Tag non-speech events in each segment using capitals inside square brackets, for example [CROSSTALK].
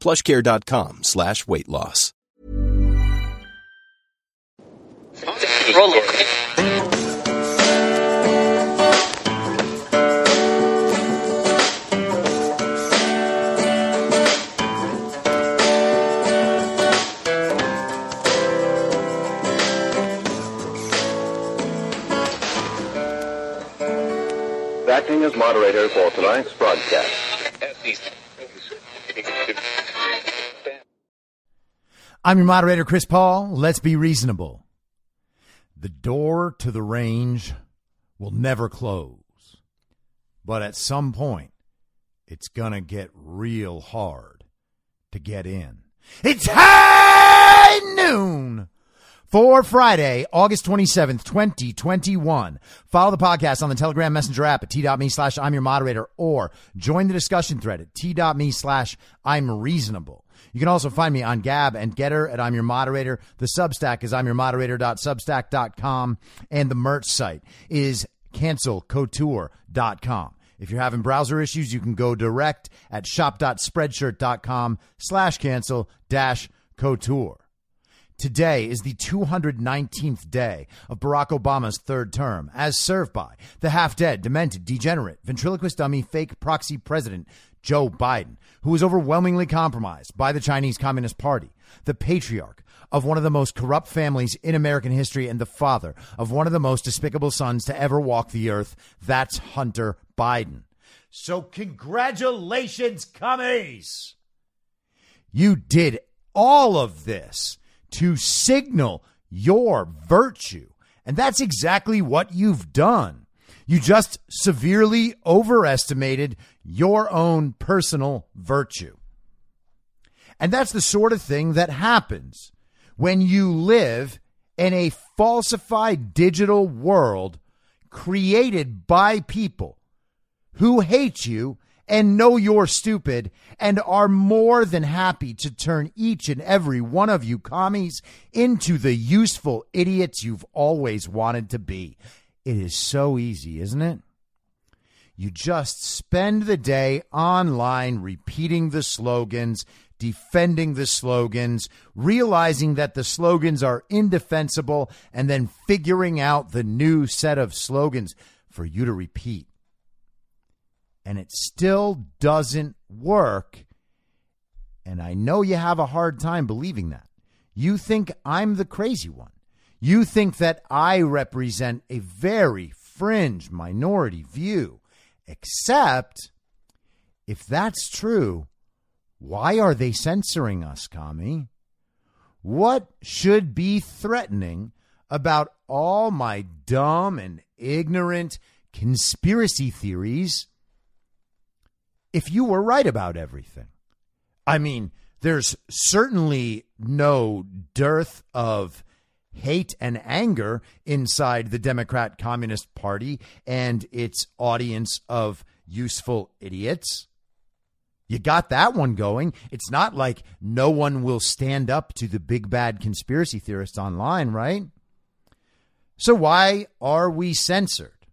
plushcare.com slash weight loss. Acting as moderator for tonight's broadcast. I'm your moderator, Chris Paul. Let's be reasonable. The door to the range will never close. But at some point, it's going to get real hard to get in. It's high noon for Friday, August 27th, 2021. Follow the podcast on the Telegram Messenger app at t.me slash I'm your moderator or join the discussion thread at t.me slash I'm reasonable. You can also find me on Gab and Gettr at I'm Your Moderator. The Substack is I'm Your Moderator.substack.com and the merch site is cancelcouture.com. If you're having browser issues, you can go direct at shop.spreadshirt.com slash cancel dash couture. Today is the 219th day of Barack Obama's third term, as served by the half dead, demented, degenerate, ventriloquist dummy, fake proxy president Joe Biden, who was overwhelmingly compromised by the Chinese Communist Party, the patriarch of one of the most corrupt families in American history, and the father of one of the most despicable sons to ever walk the earth. That's Hunter Biden. So, congratulations, commies! You did all of this to signal your virtue. And that's exactly what you've done. You just severely overestimated your own personal virtue. And that's the sort of thing that happens when you live in a falsified digital world created by people who hate you and know you're stupid and are more than happy to turn each and every one of you commies into the useful idiots you've always wanted to be. It is so easy, isn't it? You just spend the day online repeating the slogans, defending the slogans, realizing that the slogans are indefensible, and then figuring out the new set of slogans for you to repeat and it still doesn't work. And I know you have a hard time believing that. You think I'm the crazy one. You think that I represent a very fringe minority view. Except, if that's true, why are they censoring us, commie? What should be threatening about all my dumb and ignorant conspiracy theories if you were right about everything. I mean, there's certainly no dearth of hate and anger inside the Democrat Communist Party and its audience of useful idiots. You got that one going. It's not like no one will stand up to the big bad conspiracy theorists online, right? So why are we censored?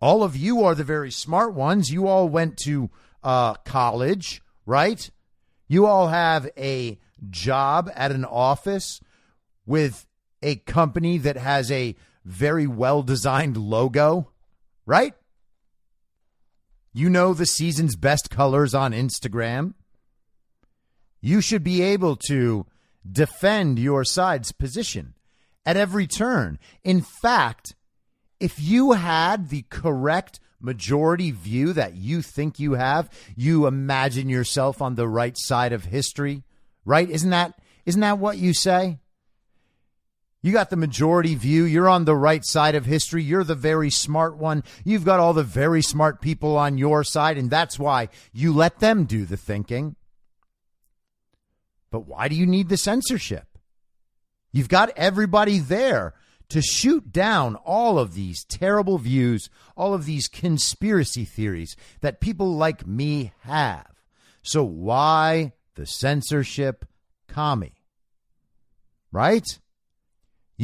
All of you are the very smart ones. You all went to uh, college, right? You all have a job at an office with a company that has a very well designed logo, right? You know the season's best colors on Instagram. You should be able to defend your side's position at every turn. In fact, if you had the correct majority view that you think you have, you imagine yourself on the right side of history, right? Isn't that isn't that what you say? You got the majority view. You're on the right side of history. You're the very smart one. You've got all the very smart people on your side, and that's why you let them do the thinking. But why do you need the censorship? You've got everybody there to shoot down all of these terrible views, all of these conspiracy theories that people like me have. So why the censorship commie? Right?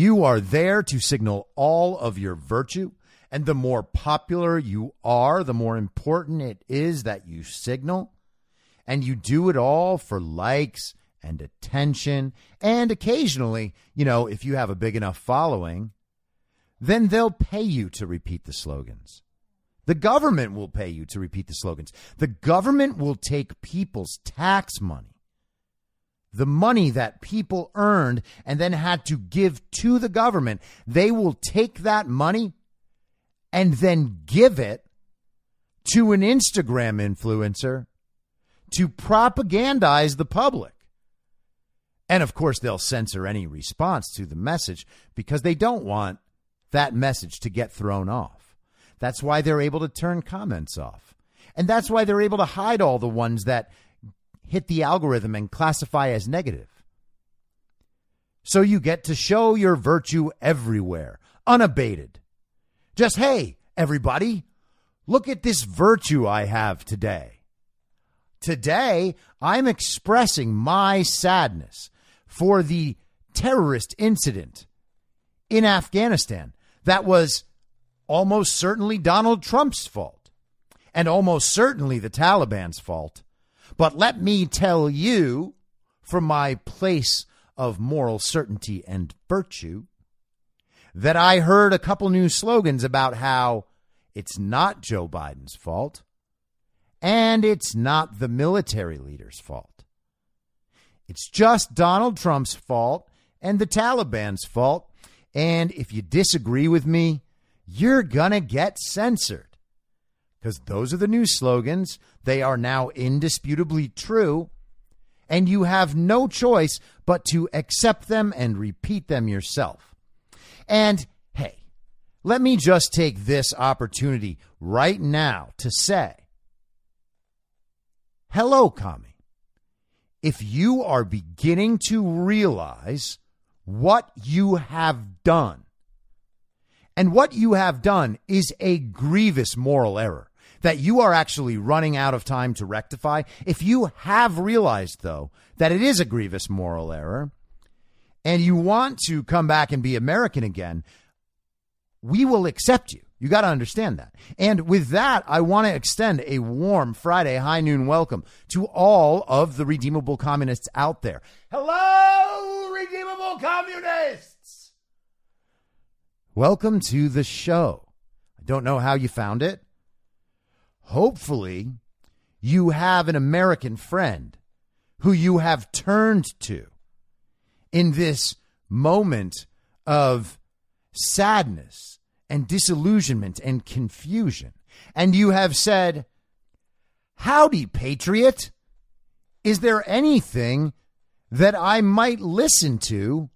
You are there to signal all of your virtue. And the more popular you are, the more important it is that you signal. And you do it all for likes and attention. And occasionally, you know, if you have a big enough following, then they'll pay you to repeat the slogans. The government will pay you to repeat the slogans. The government will take people's tax money the money that people earned and then had to give to the government, they will take that money and then give it to an Instagram influencer to propagandize the public. And of course, they'll censor any response to the message because they don't want that message to get thrown off. That's why they're able to turn comments off. And that's why they're able to hide all the ones that hit the algorithm and classify as negative. So you get to show your virtue everywhere, unabated. Just, hey, everybody, look at this virtue I have today. Today, I'm expressing my sadness for the terrorist incident in Afghanistan that was almost certainly Donald Trump's fault and almost certainly the Taliban's fault but let me tell you, from my place of moral certainty and virtue, that I heard a couple new slogans about how it's not Joe Biden's fault and it's not the military leader's fault. It's just Donald Trump's fault and the Taliban's fault. And if you disagree with me, you're going to get censored because those are the new slogans. They are now indisputably true. And you have no choice but to accept them and repeat them yourself. And hey, let me just take this opportunity right now to say hello, commie. If you are beginning to realize what you have done, and what you have done is a grievous moral error that you are actually running out of time to rectify. If you have realized, though, that it is a grievous moral error and you want to come back and be American again, we will accept you. You got to understand that. And with that, I want to extend a warm Friday high noon welcome to all of the redeemable communists out there. Hello, redeemable communists! Welcome to the show. I don't know how you found it hopefully you have an American friend who you have turned to in this moment of sadness and disillusionment and confusion. And you have said, Howdy, Patriot. Is there anything that I might listen to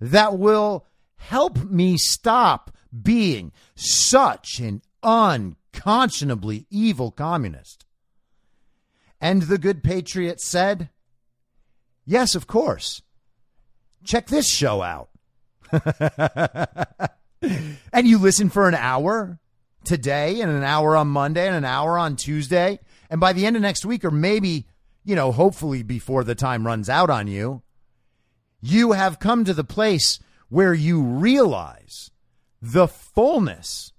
that will help me stop being such an un unconscionably evil communist. And the good patriot said, Yes, of course. Check this show out. [LAUGHS] and you listen for an hour today, and an hour on Monday, and an hour on Tuesday, And by the end of next week, or maybe, you know, hopefully before the time runs out on you, you have come to the place where you realize the fullness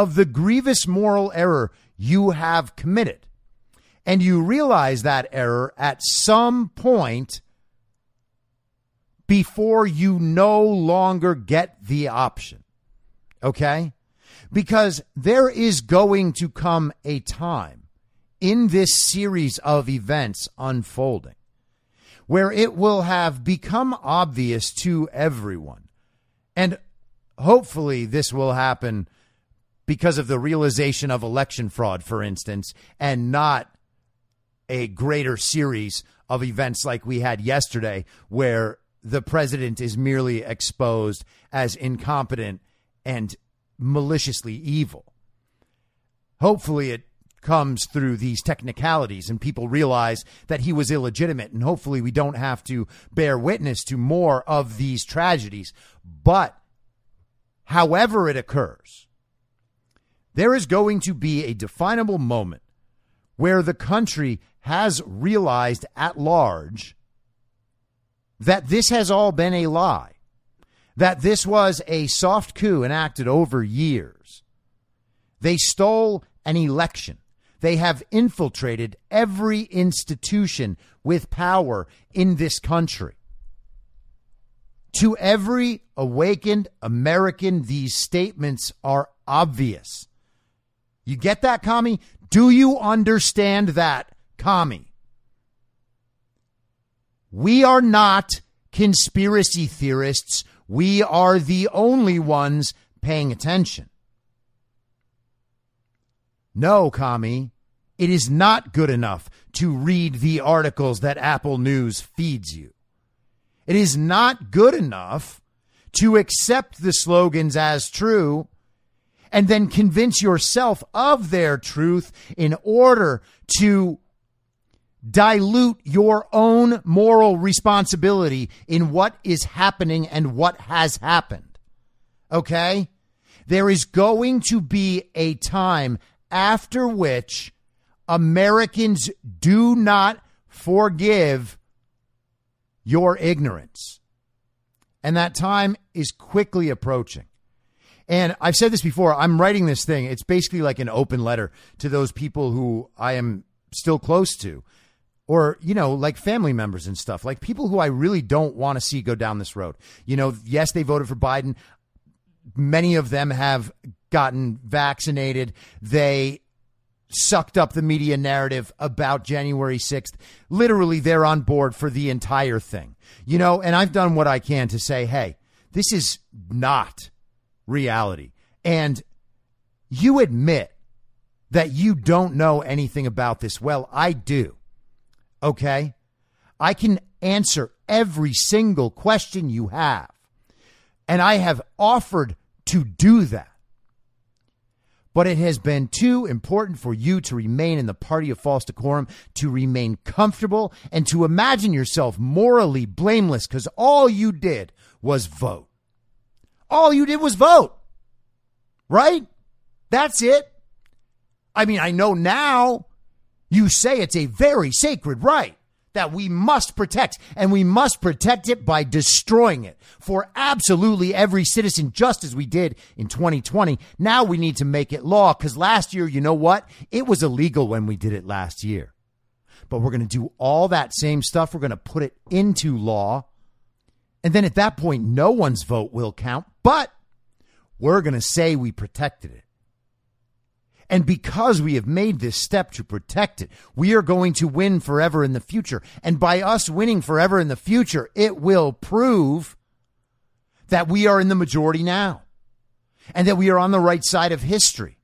of the grievous moral error you have committed. And you realize that error at some point before you no longer get the option. Okay? Because there is going to come a time in this series of events unfolding where it will have become obvious to everyone. And hopefully, this will happen because of the realization of election fraud, for instance, and not a greater series of events like we had yesterday, where the president is merely exposed as incompetent and maliciously evil. Hopefully, it comes through these technicalities and people realize that he was illegitimate. And hopefully, we don't have to bear witness to more of these tragedies. But however it occurs, there is going to be a definable moment where the country has realized at large that this has all been a lie, that this was a soft coup enacted over years. They stole an election. They have infiltrated every institution with power in this country. To every awakened American, these statements are obvious. You get that, commie? Do you understand that, commie? We are not conspiracy theorists. We are the only ones paying attention. No, commie, it is not good enough to read the articles that Apple News feeds you. It is not good enough to accept the slogans as true and then convince yourself of their truth in order to dilute your own moral responsibility in what is happening and what has happened. Okay? There is going to be a time after which Americans do not forgive your ignorance. And that time is quickly approaching. And I've said this before, I'm writing this thing. It's basically like an open letter to those people who I am still close to. Or you know like family members and stuff like people who i really don't want to see go down this road. You know yes they voted for biden. Many of them have gotten vaccinated. They sucked up the media narrative about january 6th literally they're on board for the entire thing. You know and i've done what i can to say hey this is not reality and you admit that you don't know anything about this well i do Okay. I can answer every single question you have. And I have offered to do that. But it has been too important for you to remain in the party of false decorum, to remain comfortable, and to imagine yourself morally blameless because all you did was vote. All you did was vote. Right? That's it. I mean, I know now you say it's a very sacred right that we must protect, and we must protect it by destroying it for absolutely every citizen, just as we did in 2020. Now we need to make it law because last year, you know what? It was illegal when we did it last year. But we're going to do all that same stuff. We're going to put it into law. And then at that point, no one's vote will count, but we're going to say we protected it. And because we have made this step to protect it, we are going to win forever in the future. And by us winning forever in the future, it will prove that we are in the majority now and that we are on the right side of history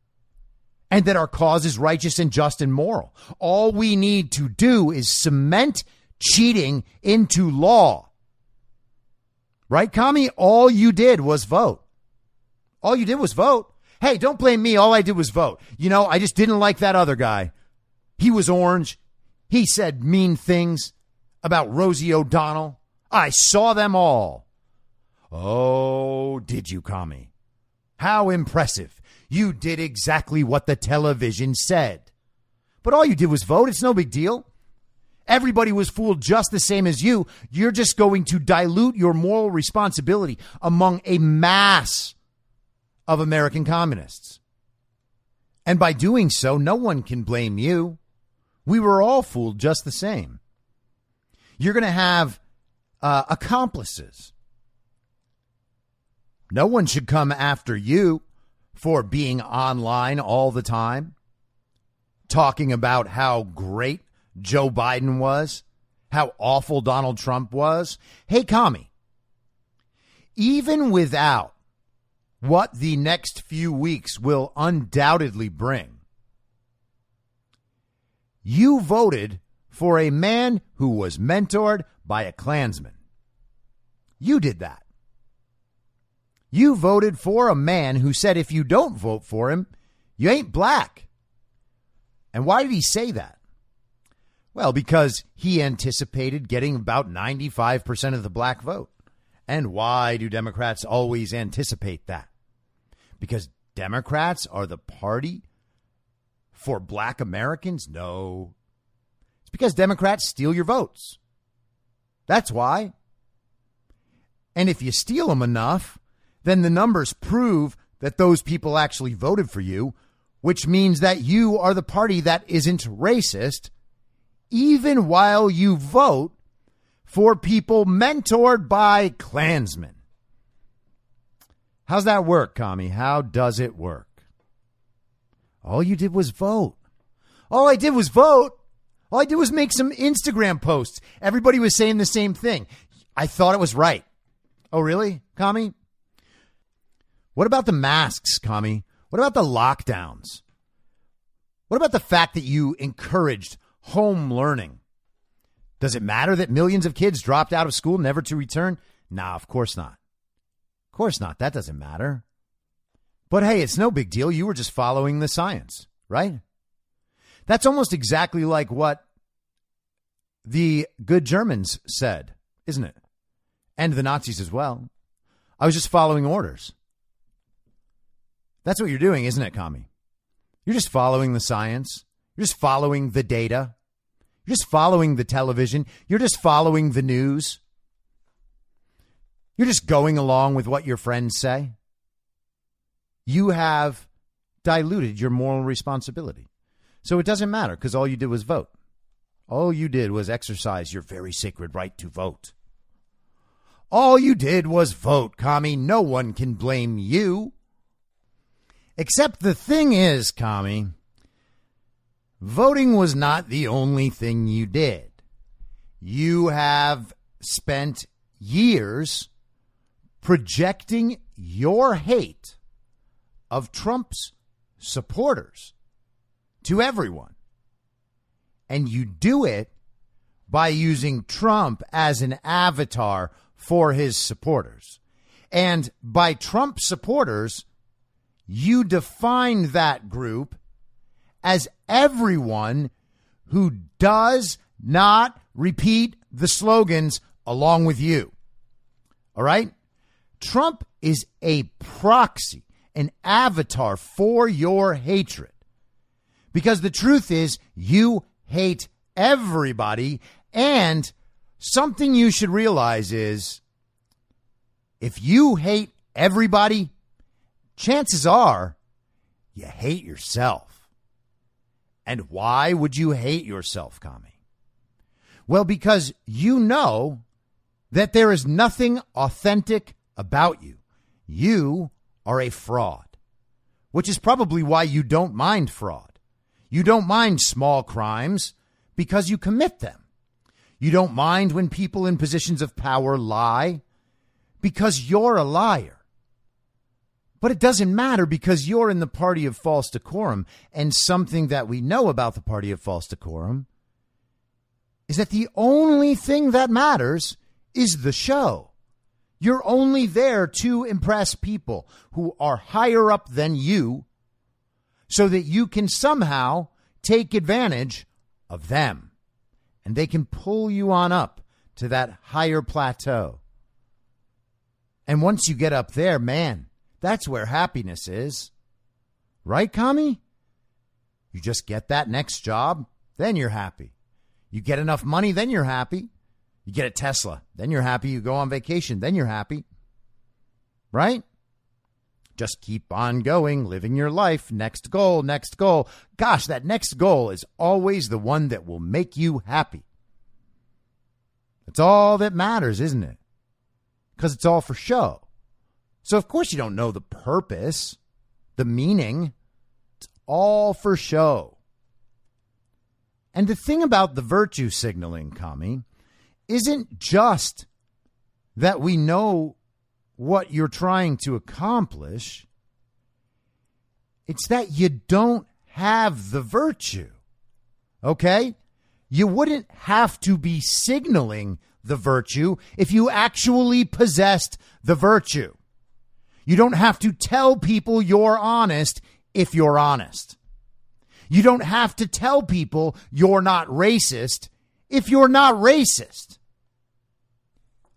and that our cause is righteous and just and moral. All we need to do is cement cheating into law. Right, commie? All you did was vote. All you did was vote. Hey, don't blame me. All I did was vote. You know, I just didn't like that other guy. He was orange. He said mean things about Rosie O'Donnell. I saw them all. Oh, did you, commie? How impressive. You did exactly what the television said. but all you did was vote. It's no big deal. Everybody was fooled just the same as you. You're just going to dilute your moral responsibility among a mass of American communists. And by doing so, no one can blame you. We were all fooled just the same. You're going to have uh, accomplices. No one should come after you for being online all the time, talking about how great Joe Biden was, how awful Donald Trump was. Hey, Kami, even without what the next few weeks will undoubtedly bring, you voted for a man who was mentored by a Klansman. You did that. You voted for a man who said if you don't vote for him, you ain't black. And why did he say that? Well, because he anticipated getting about 95% of the black vote. And why do Democrats always anticipate that? Because Democrats are the party for black Americans? No. It's because Democrats steal your votes. That's why. And if you steal them enough, then the numbers prove that those people actually voted for you, which means that you are the party that isn't racist, even while you vote for people mentored by Klansmen. How's that work, commie? How does it work? All you did was vote. All I did was vote. All I did was make some Instagram posts. Everybody was saying the same thing. I thought it was right. Oh, really, commie? What about the masks, commie? What about the lockdowns? What about the fact that you encouraged home learning? Does it matter that millions of kids dropped out of school never to return? Nah, of course not. Of course not. That doesn't matter. But hey, it's no big deal. You were just following the science, right? That's almost exactly like what the good Germans said, isn't it? And the Nazis as well. I was just following orders. That's what you're doing, isn't it, commie? You're just following the science. You're just following the data. You're just following the television. You're just following the news. You're just going along with what your friends say you have diluted your moral responsibility. So it doesn't matter because all you did was vote. All you did was exercise your very sacred right to vote. All you did was vote, commie. No one can blame you. Except the thing is, commie, voting was not the only thing you did. You have spent years projecting your hate of Trump's supporters to everyone. And you do it by using Trump as an avatar for his supporters. And by Trump supporters, you define that group as everyone who does not repeat the slogans along with you. All right? Trump is a proxy an avatar for your hatred. Because the truth is, you hate everybody. And something you should realize is if you hate everybody, chances are you hate yourself. And why would you hate yourself, commie? Well, because you know that there is nothing authentic about you. You are a fraud, which is probably why you don't mind fraud. You don't mind small crimes because you commit them. You don't mind when people in positions of power lie because you're a liar. But it doesn't matter because you're in the party of false decorum. And something that we know about the party of false decorum is that the only thing that matters is the show. You're only there to impress people who are higher up than you so that you can somehow take advantage of them and they can pull you on up to that higher plateau. And once you get up there, man, that's where happiness is. Right, commie? You just get that next job, then you're happy. You get enough money, then you're happy. You get a Tesla, then you're happy. You go on vacation, then you're happy. Right? Just keep on going, living your life. Next goal, next goal. Gosh, that next goal is always the one that will make you happy. That's all that matters, isn't it? Because it's all for show. So, of course, you don't know the purpose, the meaning. It's all for show. And the thing about the virtue signaling, commie, isn't just that we know what you're trying to accomplish, it's that you don't have the virtue. Okay? You wouldn't have to be signaling the virtue if you actually possessed the virtue. You don't have to tell people you're honest if you're honest. You don't have to tell people you're not racist if you're not racist.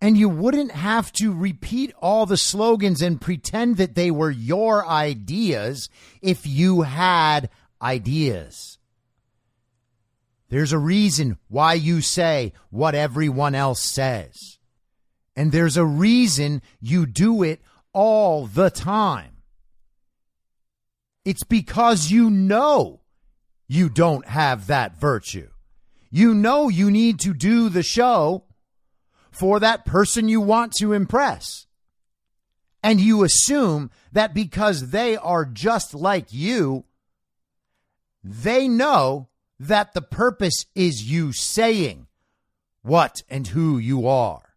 And you wouldn't have to repeat all the slogans and pretend that they were your ideas if you had ideas. There's a reason why you say what everyone else says. And there's a reason you do it all the time. It's because you know you don't have that virtue. You know you need to do the show for that person you want to impress. And you assume that because they are just like you, they know that the purpose is you saying what and who you are,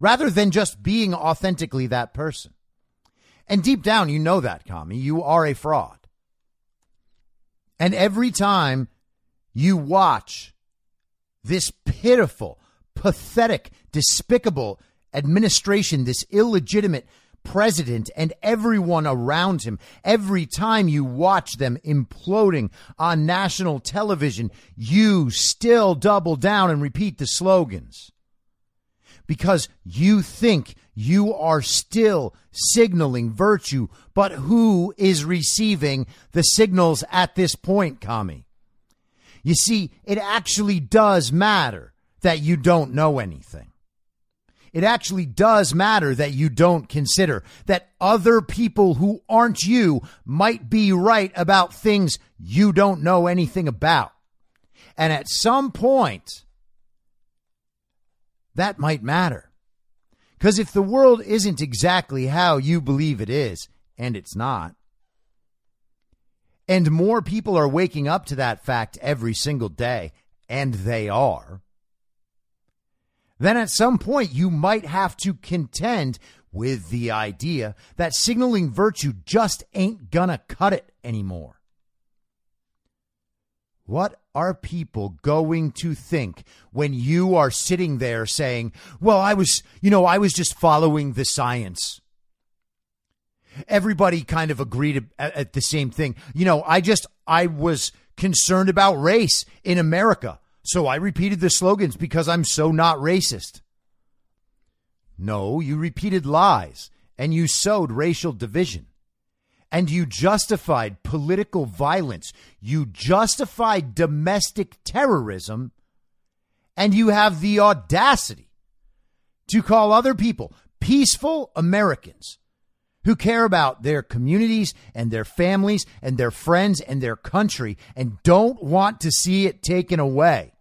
rather than just being authentically that person. And deep down, you know that, commie. You are a fraud. And every time you watch this pitiful, pathetic, despicable administration, this illegitimate president and everyone around him, every time you watch them imploding on national television, you still double down and repeat the slogans. Because you think you are still signaling virtue, but who is receiving the signals at this point, commie? You see, it actually does matter that you don't know anything. It actually does matter that you don't consider that other people who aren't you might be right about things you don't know anything about. And at some point, that might matter. Because if the world isn't exactly how you believe it is, and it's not, and more people are waking up to that fact every single day, and they are, then at some point you might have to contend with the idea that signaling virtue just ain't gonna cut it anymore. What are people going to think when you are sitting there saying, Well, I was, you know, I was just following the science? Everybody kind of agreed at the same thing. You know, I just, I was concerned about race in America. So I repeated the slogans because I'm so not racist. No, you repeated lies and you sowed racial division. And you justified political violence. You justified domestic terrorism. And you have the audacity to call other people peaceful Americans who care about their communities and their families and their friends and their country and don't want to see it taken away.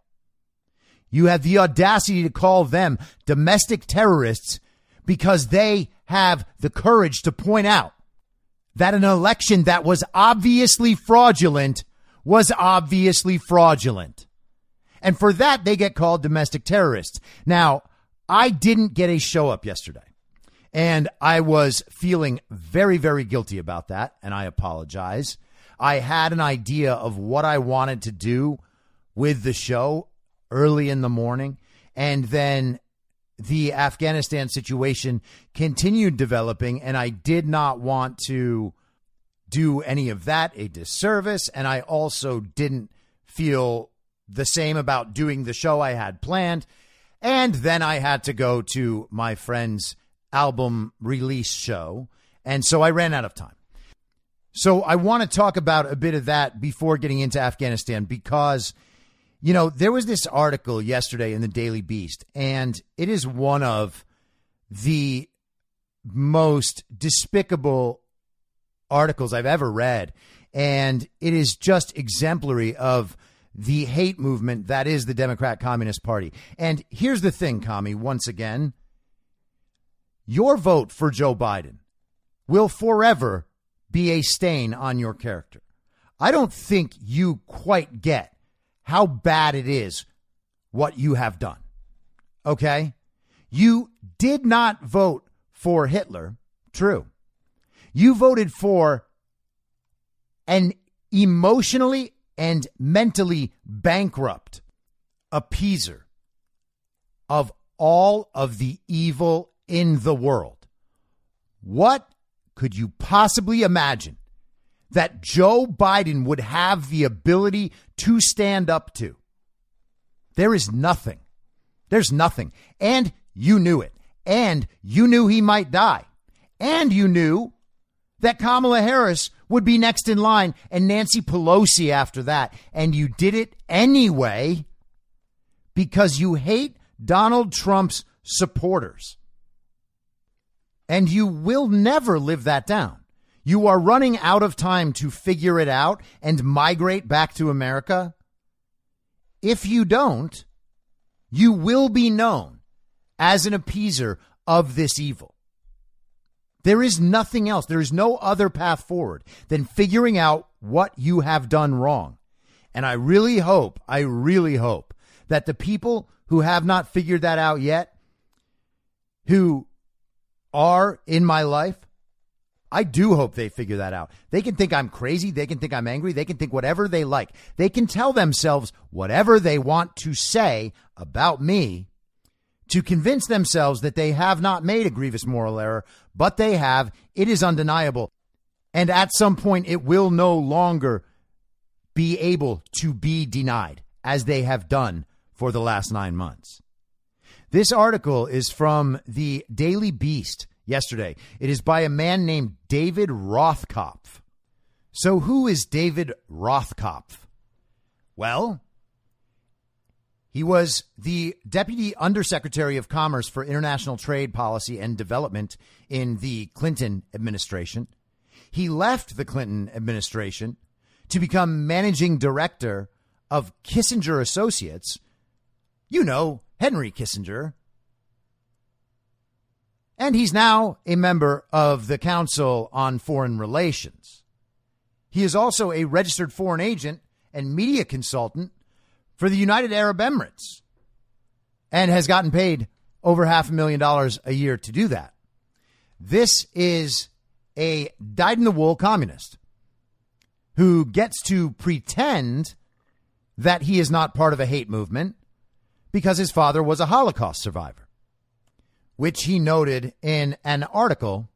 You have the audacity to call them domestic terrorists because they have the courage to point out that an election that was obviously fraudulent was obviously fraudulent. And for that, they get called domestic terrorists. Now, I didn't get a show up yesterday. And I was feeling very, very guilty about that. And I apologize. I had an idea of what I wanted to do with the show early in the morning. And then the Afghanistan situation continued developing, and I did not want to do any of that a disservice. And I also didn't feel the same about doing the show I had planned. And then I had to go to my friend's album release show. And so I ran out of time. So I want to talk about a bit of that before getting into Afghanistan because, you know, there was this article yesterday in the Daily Beast, and it is one of the most despicable articles I've ever read. And it is just exemplary of the hate movement that is the Democrat Communist Party. And here's the thing, Commie, once again your vote for Joe Biden will forever be a stain on your character. I don't think you quite get how bad it is what you have done. Okay? You did not vote for Hitler. True. You voted for an emotionally and mentally bankrupt appeaser of all of the evil in the world. What could you possibly imagine that Joe Biden would have the ability to stand up to? There is nothing. There's nothing. And you knew it. And you knew he might die. And you knew that Kamala Harris would be next in line and Nancy Pelosi after that. And you did it anyway because you hate Donald Trump's supporters. And you will never live that down. You are running out of time to figure it out and migrate back to America. If you don't, you will be known as an appeaser of this evil. There is nothing else. There is no other path forward than figuring out what you have done wrong. And I really hope, I really hope that the people who have not figured that out yet, who are in my life, I do hope they figure that out. They can think I'm crazy. They can think I'm angry. They can think whatever they like. They can tell themselves whatever they want to say about me to convince themselves that they have not made a grievous moral error, but they have. It is undeniable. And at some point, it will no longer be able to be denied, as they have done for the last nine months. This article is from the Daily Beast yesterday. It is by a man named David Rothkopf. So, who is David Rothkopf? Well, he was the Deputy Undersecretary of Commerce for International Trade Policy and Development in the Clinton administration. He left the Clinton administration to become managing director of Kissinger Associates. You know, Henry Kissinger. And he's now a member of the Council on Foreign Relations. He is also a registered foreign agent and media consultant for the United Arab Emirates and has gotten paid over half a million dollars a year to do that. This is a dyed in the wool communist who gets to pretend that he is not part of a hate movement because his father was a Holocaust survivor, which he noted in an article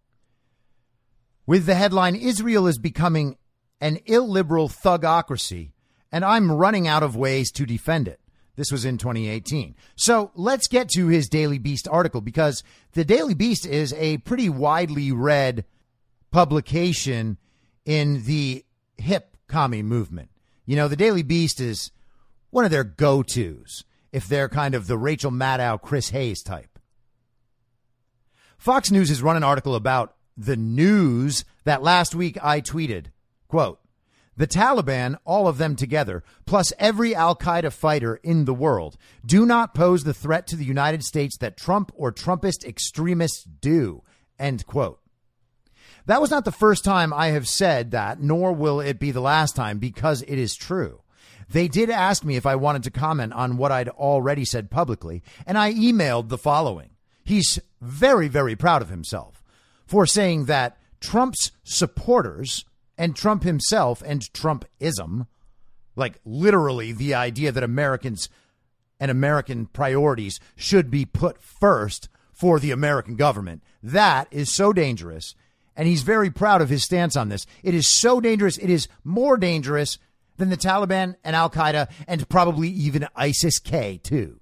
with the headline Israel is becoming an illiberal thugocracy and I'm running out of ways to defend it. This was in 2018. So let's get to his Daily Beast article because the Daily Beast is a pretty widely read publication in the hip commie movement. You know, the Daily Beast is one of their go tos if they're kind of the Rachel Maddow, Chris Hayes type. Fox News has run an article about the news that last week I tweeted, quote, the Taliban, all of them together, plus every Al Qaeda fighter in the world, do not pose the threat to the United States that Trump or Trumpist extremists do. End quote. That was not the first time I have said that, nor will it be the last time because it is true. They did ask me if I wanted to comment on what I'd already said publicly, and I emailed the following. He's very, very proud of himself for saying that Trump's supporters and Trump himself and Trumpism, like literally the idea that Americans and American priorities should be put first for the American government. That is so dangerous. And he's very proud of his stance on this. It is so dangerous. It is more dangerous than the Taliban and Al Qaeda and probably even ISIS K, too.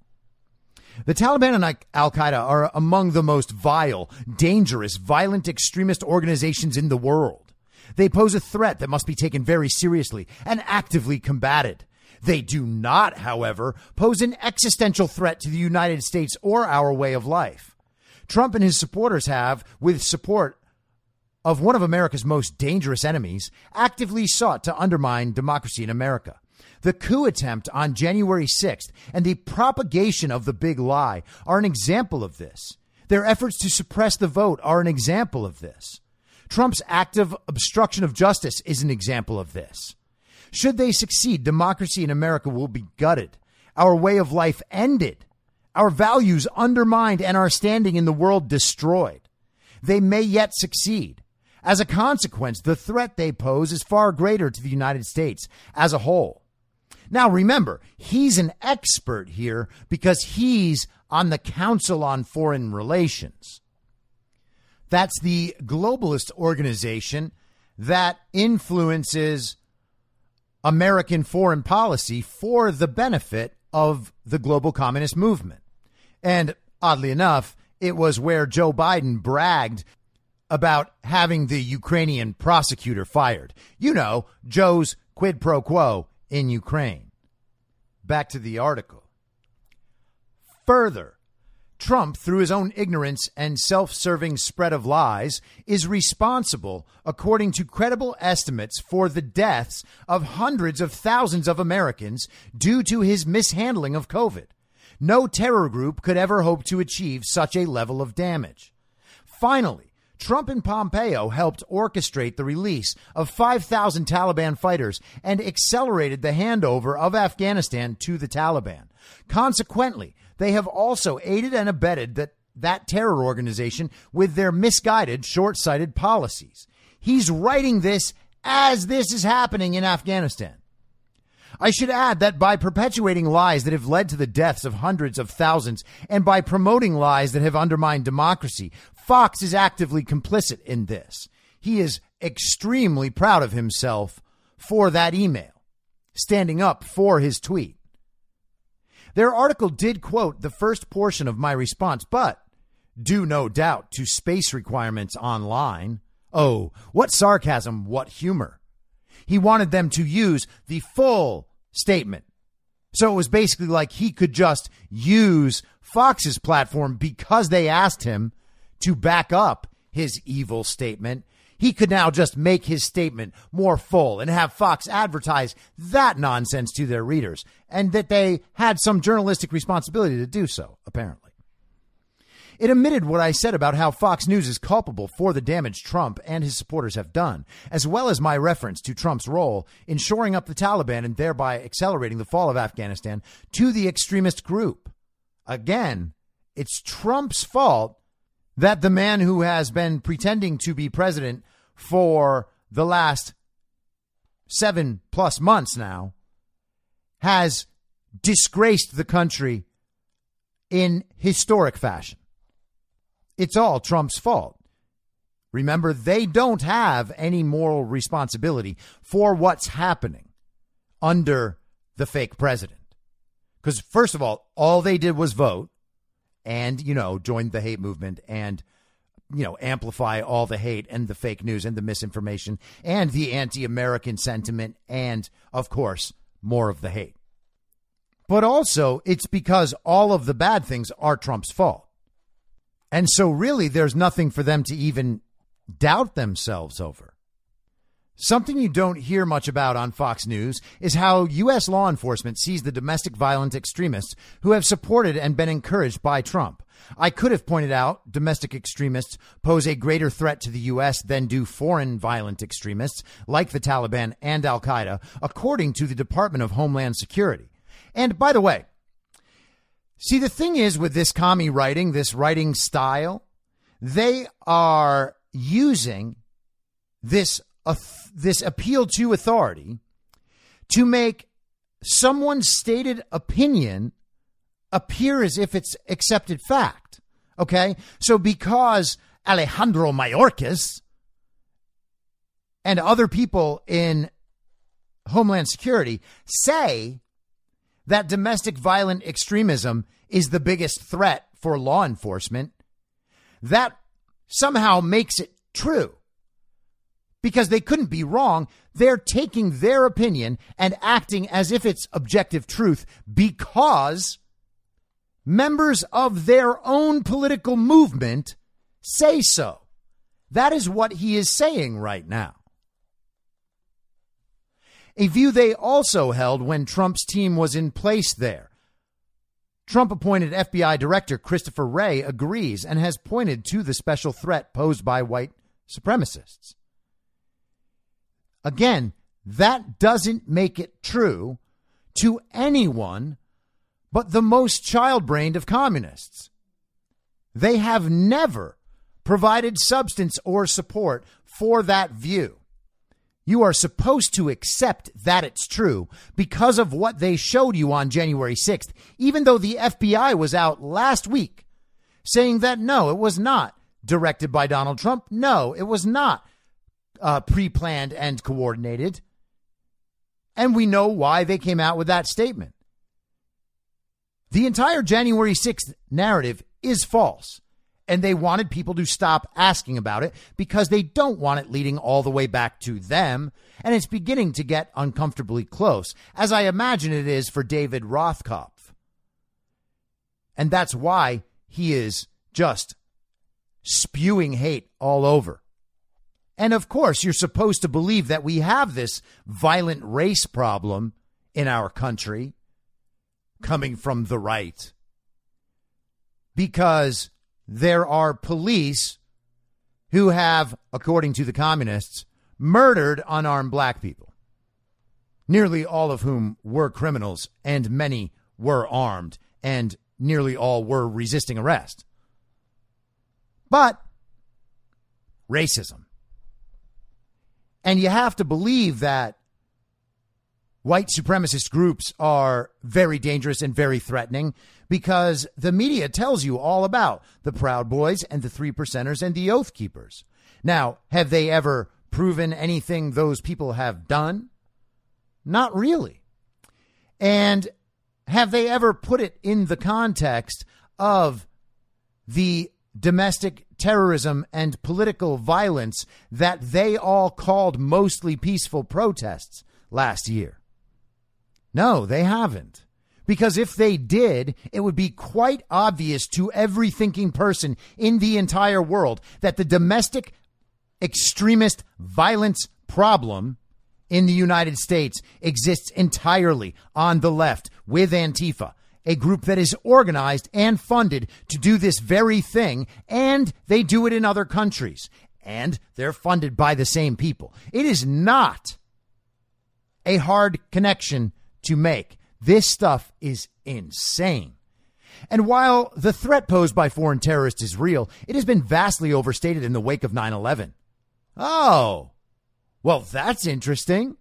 The Taliban and Al Qaeda are among the most vile, dangerous, violent extremist organizations in the world. They pose a threat that must be taken very seriously and actively combated. They do not, however, pose an existential threat to the United States or our way of life. Trump and his supporters have, with support of one of America's most dangerous enemies, actively sought to undermine democracy in America. The coup attempt on January 6th and the propagation of the big lie are an example of this. Their efforts to suppress the vote are an example of this. Trump's active obstruction of justice is an example of this. Should they succeed, democracy in America will be gutted, our way of life ended, our values undermined, and our standing in the world destroyed. They may yet succeed. As a consequence, the threat they pose is far greater to the United States as a whole. Now, remember, he's an expert here because he's on the Council on Foreign Relations. That's the globalist organization that influences American foreign policy for the benefit of the global communist movement. And oddly enough, it was where Joe Biden bragged about having the Ukrainian prosecutor fired. You know, Joe's quid pro quo in Ukraine. Back to the article. Further, Trump, through his own ignorance and self serving spread of lies, is responsible, according to credible estimates, for the deaths of hundreds of thousands of Americans due to his mishandling of COVID. No terror group could ever hope to achieve such a level of damage. Finally, Trump and Pompeo helped orchestrate the release of 5,000 Taliban fighters and accelerated the handover of Afghanistan to the Taliban. Consequently, they have also aided and abetted that, that terror organization with their misguided, short sighted policies. He's writing this as this is happening in Afghanistan. I should add that by perpetuating lies that have led to the deaths of hundreds of thousands and by promoting lies that have undermined democracy, Fox is actively complicit in this. He is extremely proud of himself for that email, standing up for his tweet. Their article did quote the first portion of my response, but due no doubt to space requirements online. Oh, what sarcasm, what humor. He wanted them to use the full statement. So it was basically like he could just use Fox's platform because they asked him to back up his evil statement. He could now just make his statement more full and have Fox advertise that nonsense to their readers, and that they had some journalistic responsibility to do so, apparently. It omitted what I said about how Fox News is culpable for the damage Trump and his supporters have done, as well as my reference to Trump's role in shoring up the Taliban and thereby accelerating the fall of Afghanistan to the extremist group. Again, it's Trump's fault that the man who has been pretending to be president for the last seven plus months now has disgraced the country in historic fashion. It's all Trump's fault. Remember, they don't have any moral responsibility for what's happening under the fake president. Because, first of all, all they did was vote and, you know, join the hate movement and, you know, amplify all the hate and the fake news and the misinformation and the anti American sentiment and, of course, more of the hate. But also, it's because all of the bad things are Trump's fault. And so, really, there's nothing for them to even doubt themselves over. Something you don't hear much about on Fox News is how U.S. law enforcement sees the domestic violent extremists who have supported and been encouraged by Trump. I could have pointed out domestic extremists pose a greater threat to the U.S. than do foreign violent extremists like the Taliban and Al Qaeda, according to the Department of Homeland Security. And by the way, see, the thing is with this commie writing, this writing style, they are using this this appeal to authority to make someone's stated opinion appear as if it's accepted fact. Okay? So because Alejandro Mayorkas and other people in Homeland Security say that domestic violent extremism is the biggest threat for law enforcement, that somehow makes it true because they couldn't be wrong. They're taking their opinion and acting as if it's objective truth because members of their own political movement say so. That is what he is saying right now. A view they also held when Trump's team was in place there. Trump appointed FBI Director Christopher Wray agrees and has pointed to the special threat posed by white supremacists. Again, that doesn't make it true to anyone but the most child brained of communists. They have never provided substance or support for that view. You are supposed to accept that it's true because of what they showed you on January 6th, even though the FBI was out last week saying that no, it was not directed by Donald Trump. No, it was not uh, pre planned and coordinated. And we know why they came out with that statement. The entire January 6th narrative is false and they wanted people to stop asking about it because they don't want it leading all the way back to them. And it's beginning to get uncomfortably close, as I imagine it is for David Rothkopf. And that's why he is just spewing hate all over. And of course, you're supposed to believe that we have this violent race problem in our country coming from the right because there are police who have, according to the communists, murdered unarmed black people, nearly all of whom were criminals, and many were armed, and nearly all were resisting arrest. But racism. And you have to believe that white supremacist groups are very dangerous and very threatening because the media tells you all about the Proud Boys and the Three Percenters and the Oath Keepers. Now, have they ever proven anything those people have done? Not really. And have they ever put it in the context of the domestic terrorism and political violence that they all called mostly peaceful protests last year? No, they haven't. Because if they did, it would be quite obvious to every thinking person in the entire world that the domestic extremist violence problem in the United States exists entirely on the left with Antifa, a group that is organized and funded to do this very thing, and they do it in other countries, and they're funded by the same people. It is not a hard connection to make. This stuff is insane. And while the threat posed by foreign terrorists is real, it has been vastly overstated in the wake of 9 11. Oh, well, that's interesting.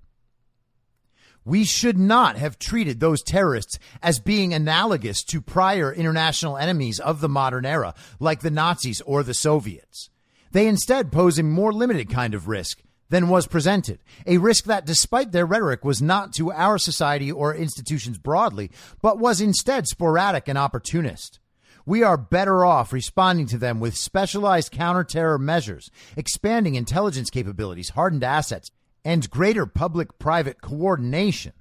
We should not have treated those terrorists as being analogous to prior international enemies of the modern era, like the Nazis or the Soviets. They instead pose a more limited kind of risk than was presented. A risk that, despite their rhetoric, was not to our society or institutions broadly, but was instead sporadic and opportunist. We are better off responding to them with specialized counterterror measures, expanding intelligence capabilities, hardened assets, and greater public private coordination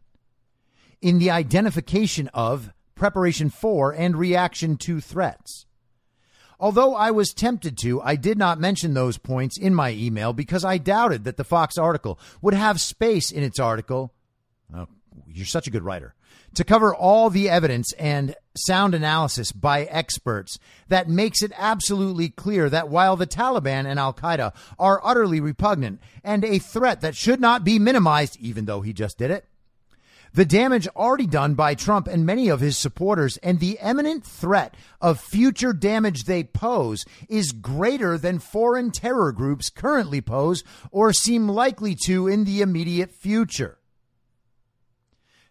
in the identification of, preparation for, and reaction to threats. Although I was tempted to, I did not mention those points in my email because I doubted that the Fox article would have space in its article. Oh, you're such a good writer. To cover all the evidence and sound analysis by experts that makes it absolutely clear that while the Taliban and Al Qaeda are utterly repugnant and a threat that should not be minimized, even though he just did it, the damage already done by Trump and many of his supporters and the imminent threat of future damage they pose is greater than foreign terror groups currently pose or seem likely to in the immediate future.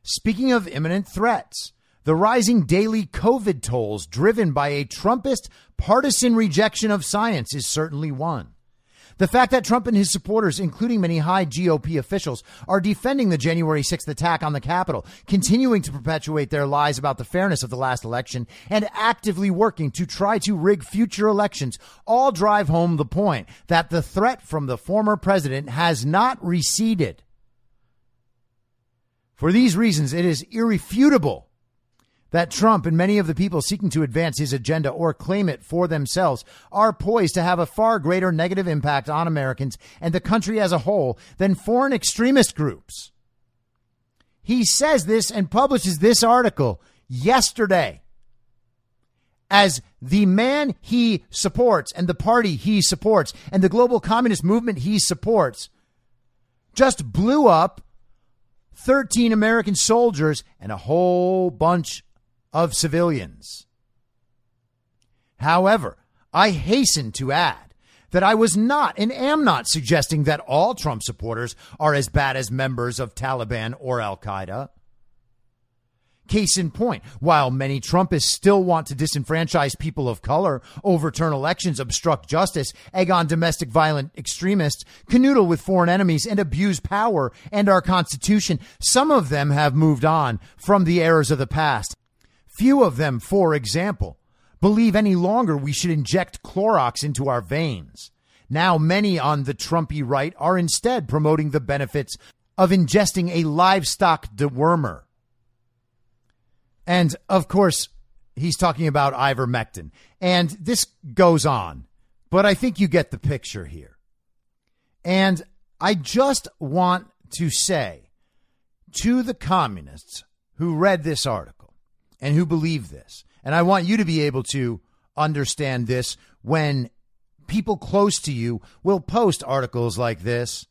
Speaking of imminent threats, the rising daily COVID tolls driven by a Trumpist partisan rejection of science is certainly one. The fact that Trump and his supporters, including many high GOP officials, are defending the January 6th attack on the Capitol, continuing to perpetuate their lies about the fairness of the last election, and actively working to try to rig future elections all drive home the point that the threat from the former president has not receded. For these reasons, it is irrefutable that Trump and many of the people seeking to advance his agenda or claim it for themselves are poised to have a far greater negative impact on Americans and the country as a whole than foreign extremist groups. He says this and publishes this article yesterday as the man he supports and the party he supports and the global communist movement he supports just blew up 13 American soldiers and a whole bunch of civilians. However, I hasten to add that I was not and am not suggesting that all Trump supporters are as bad as members of Taliban or Al Qaeda. Case in point, while many Trumpists still want to disenfranchise people of color, overturn elections, obstruct justice, egg on domestic violent extremists, canoodle with foreign enemies, and abuse power and our Constitution, some of them have moved on from the errors of the past Few of them, for example, believe any longer we should inject Clorox into our veins. Now, many on the Trumpy right are instead promoting the benefits of ingesting a livestock dewormer. And of course, he's talking about ivermectin. And this goes on, but I think you get the picture here. And I just want to say to the communists who read this article, and who believe this. And I want you to be able to understand this when people close to you will post articles like this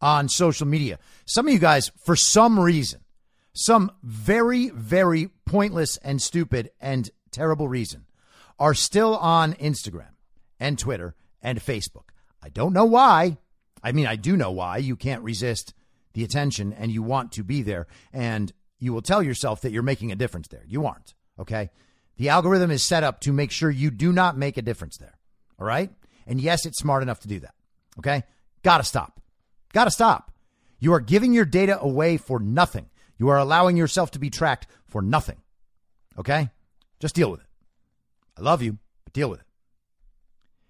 on social media. Some of you guys, for some reason, some very, very pointless and stupid and terrible reason, are still on Instagram and Twitter and Facebook. I don't know why. I mean, I do know why. You can't resist the attention and you want to be there. And you will tell yourself that you're making a difference there. You aren't. Okay. The algorithm is set up to make sure you do not make a difference there. All right. And yes, it's smart enough to do that. Okay. Gotta stop. Gotta stop. You are giving your data away for nothing. You are allowing yourself to be tracked for nothing. Okay. Just deal with it. I love you, but deal with it.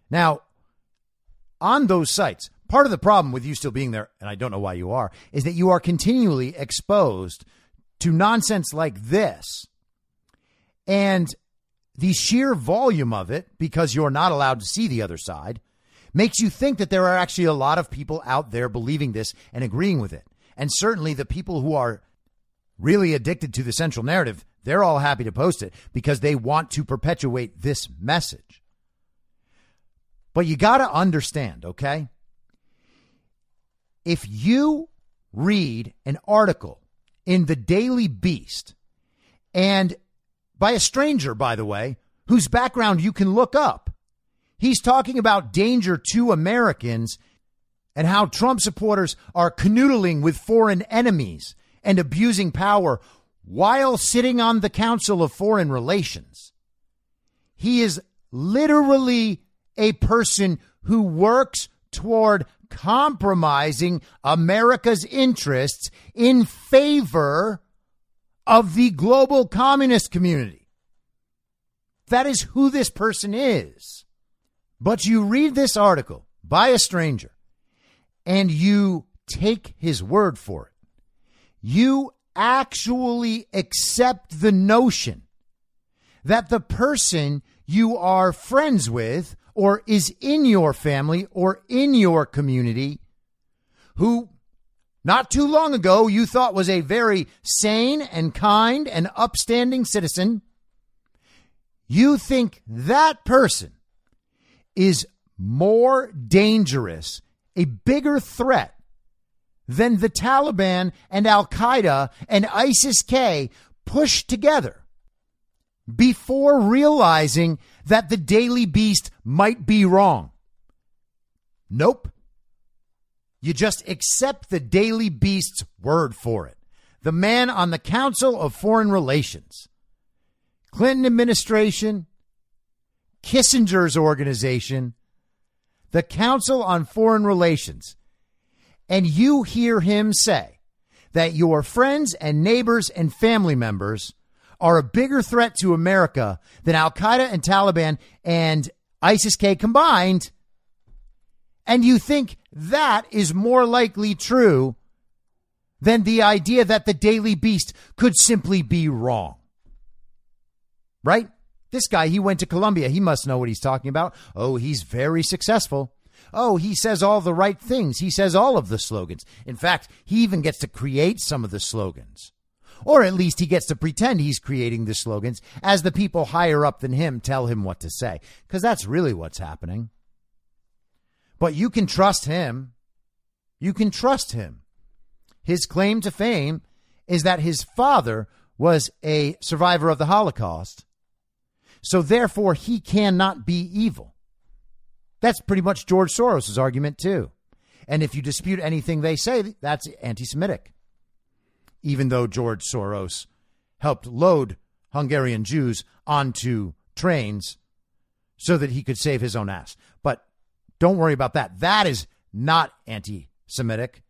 Now, on those sites, part of the problem with you still being there, and I don't know why you are, is that you are continually exposed to nonsense like this. And the sheer volume of it, because you're not allowed to see the other side, makes you think that there are actually a lot of people out there believing this and agreeing with it. And certainly the people who are really addicted to the central narrative, they're all happy to post it because they want to perpetuate this message. But you got to understand, okay? If you read an article in the Daily Beast, and by a stranger, by the way, whose background you can look up. He's talking about danger to Americans and how Trump supporters are canoodling with foreign enemies and abusing power while sitting on the Council of Foreign Relations. He is literally a person who works toward compromising America's interests in favor of the global communist community. That is who this person is. But you read this article by a stranger and you take his word for it. You actually accept the notion that the person you are friends with or is in your family or in your community who not too long ago you thought was a very sane and kind and upstanding citizen, you think that person is more dangerous, a bigger threat than the Taliban and Al Qaeda and ISIS K pushed together before realizing that the Daily Beast might be wrong. Nope. You just accept the Daily Beast's word for it. The man on the Council of Foreign Relations, Clinton administration, Kissinger's organization, the Council on Foreign Relations, and you hear him say that your friends and neighbors and family members are a bigger threat to America than Al Qaeda and Taliban and ISIS K combined, and you think that is more likely true than the idea that the Daily Beast could simply be wrong. Right? This guy, he went to Columbia. He must know what he's talking about. Oh, he's very successful. Oh, he says all the right things. He says all of the slogans. In fact, he even gets to create some of the slogans. Or at least he gets to pretend he's creating the slogans as the people higher up than him tell him what to say. Because that's really what's happening. But you can trust him. You can trust him. His claim to fame is that his father was a survivor of the Holocaust. So therefore, he cannot be evil. That's pretty much George Soros' argument, too. And if you dispute anything they say, that's anti Semitic. Even though George Soros helped load Hungarian Jews onto trains so that he could save his own ass. But don't worry about that. That is not anti Semitic.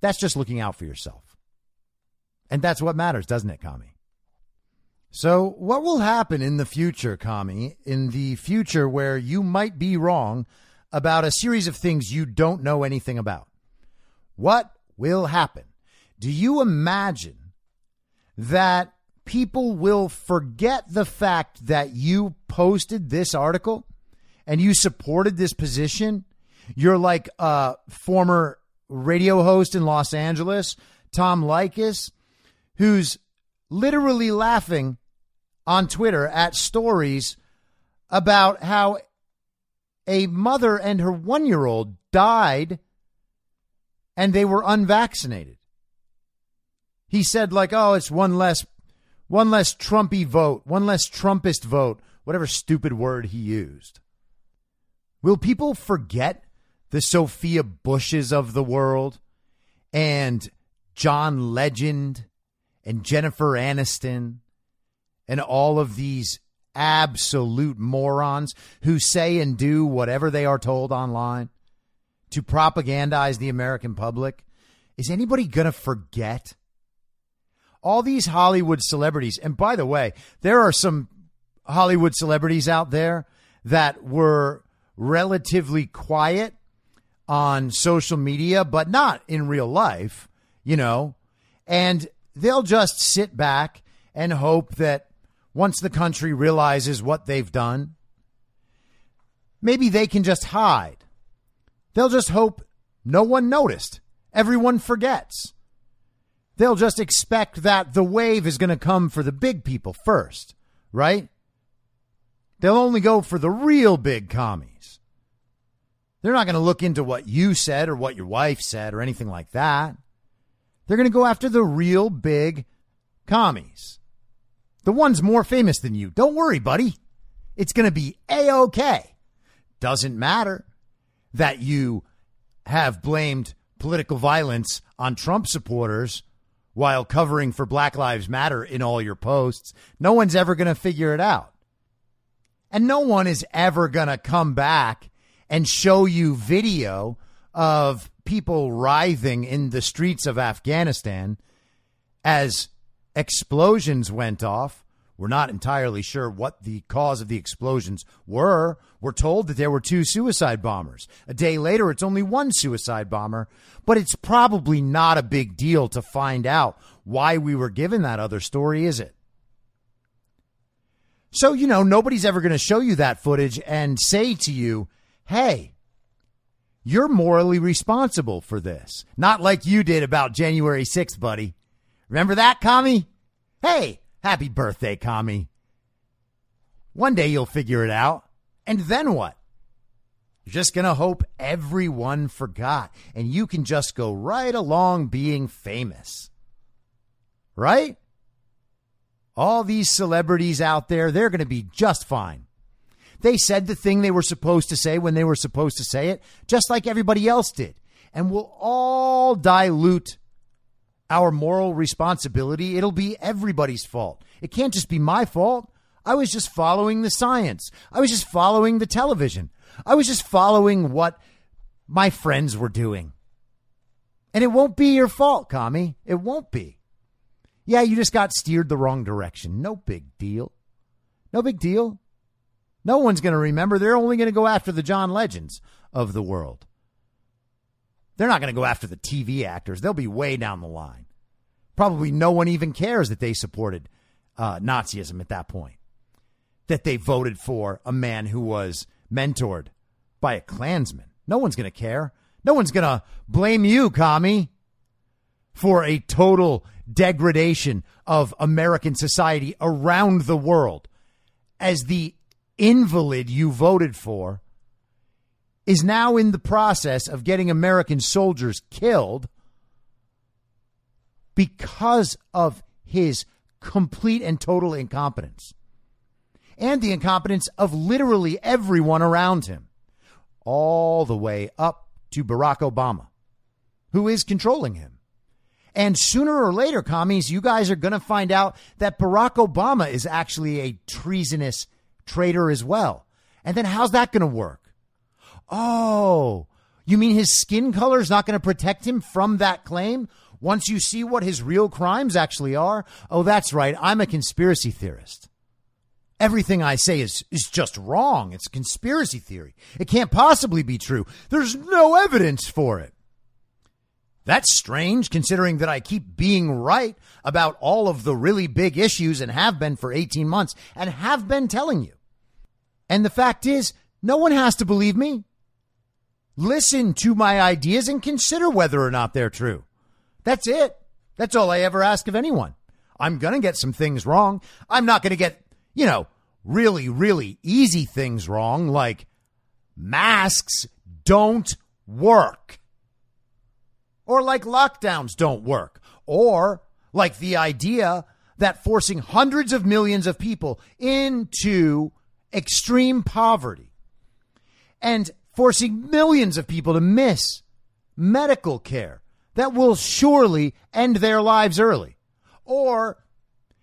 That's just looking out for yourself. And that's what matters, doesn't it, commie? So, what will happen in the future, commie, in the future where you might be wrong about a series of things you don't know anything about? What will happen? Do you imagine that people will forget the fact that you posted this article and you supported this position? You're like a former radio host in Los Angeles, Tom Leykis, who's literally laughing on Twitter at stories about how a mother and her one year old died and they were unvaccinated. He said, like, oh, it's one less one less Trumpy vote, one less Trumpist vote, whatever stupid word he used. Will people forget the Sophia Bushes of the world and John Legend and Jennifer Aniston and all of these absolute morons who say and do whatever they are told online to propagandize the American public? Is anybody going to forget? All these Hollywood celebrities, and by the way, there are some Hollywood celebrities out there that were relatively quiet on social media, but not in real life, you know, and they'll just sit back and hope that once the country realizes what they've done, maybe they can just hide. They'll just hope no one noticed. Everyone forgets. They'll just expect that the wave is going to come for the big people first, right? They'll only go for the real big commies. They're not going to look into what you said or what your wife said or anything like that. They're going to go after the real big commies. The ones more famous than you. Don't worry, buddy. It's going to be A OK. Doesn't matter that you have blamed political violence on Trump supporters while covering for Black Lives Matter in all your posts. No one's ever going to figure it out. And no one is ever going to come back and show you video of people writhing in the streets of Afghanistan as explosions went off. We're not entirely sure what the cause of the explosions were. We're told that there were two suicide bombers. A day later, it's only one suicide bomber, but it's probably not a big deal to find out why we were given that other story, is it? So, you know, nobody's ever going to show you that footage and say to you, hey, you're morally responsible for this. Not like you did about January 6th, buddy. Remember that, Commie? Hey, happy birthday, Commie. One day you'll figure it out. And then what? You're just going to hope everyone forgot and you can just go right along being famous. Right? All these celebrities out there, they're going to be just fine. They said the thing they were supposed to say when they were supposed to say it, just like everybody else did. And we'll all dilute our moral responsibility. It'll be everybody's fault. It can't just be my fault. I was just following the science. I was just following the television. I was just following what my friends were doing. And it won't be your fault, commie. It won't be. Yeah, you just got steered the wrong direction. No big deal. No big deal. No one's going to remember. They're only going to go after the John Legends of the world. They're not going to go after the TV actors. They'll be way down the line. Probably no one even cares that they supported uh, Nazism at that point, that they voted for a man who was mentored by a Klansman. No one's going to care. No one's going to blame you, commie, for a total degradation of American society around the world as the invalid you voted for is now in the process of getting American soldiers killed because of his complete and total incompetence and the incompetence of literally everyone around him, all the way up to Barack Obama, who is controlling him. And sooner or later, commies, you guys are going to find out that Barack Obama is actually a treasonous traitor as well. And then how's that going to work? Oh, you mean his skin color is not going to protect him from that claim? Once you see what his real crimes actually are, oh, that's right. I'm a conspiracy theorist. Everything I say is, is just wrong. It's conspiracy theory. It can't possibly be true. There's no evidence for it. That's strange considering that I keep being right about all of the really big issues and have been for 18 months and have been telling you. And the fact is, no one has to believe me. Listen to my ideas and consider whether or not they're true. That's it. That's all I ever ask of anyone. I'm going to get some things wrong. I'm not going to get, you know, really, really easy things wrong, like masks don't work, or like lockdowns don't work, or like the idea that forcing hundreds of millions of people into extreme poverty and forcing millions of people to miss medical care that will surely end their lives early. Or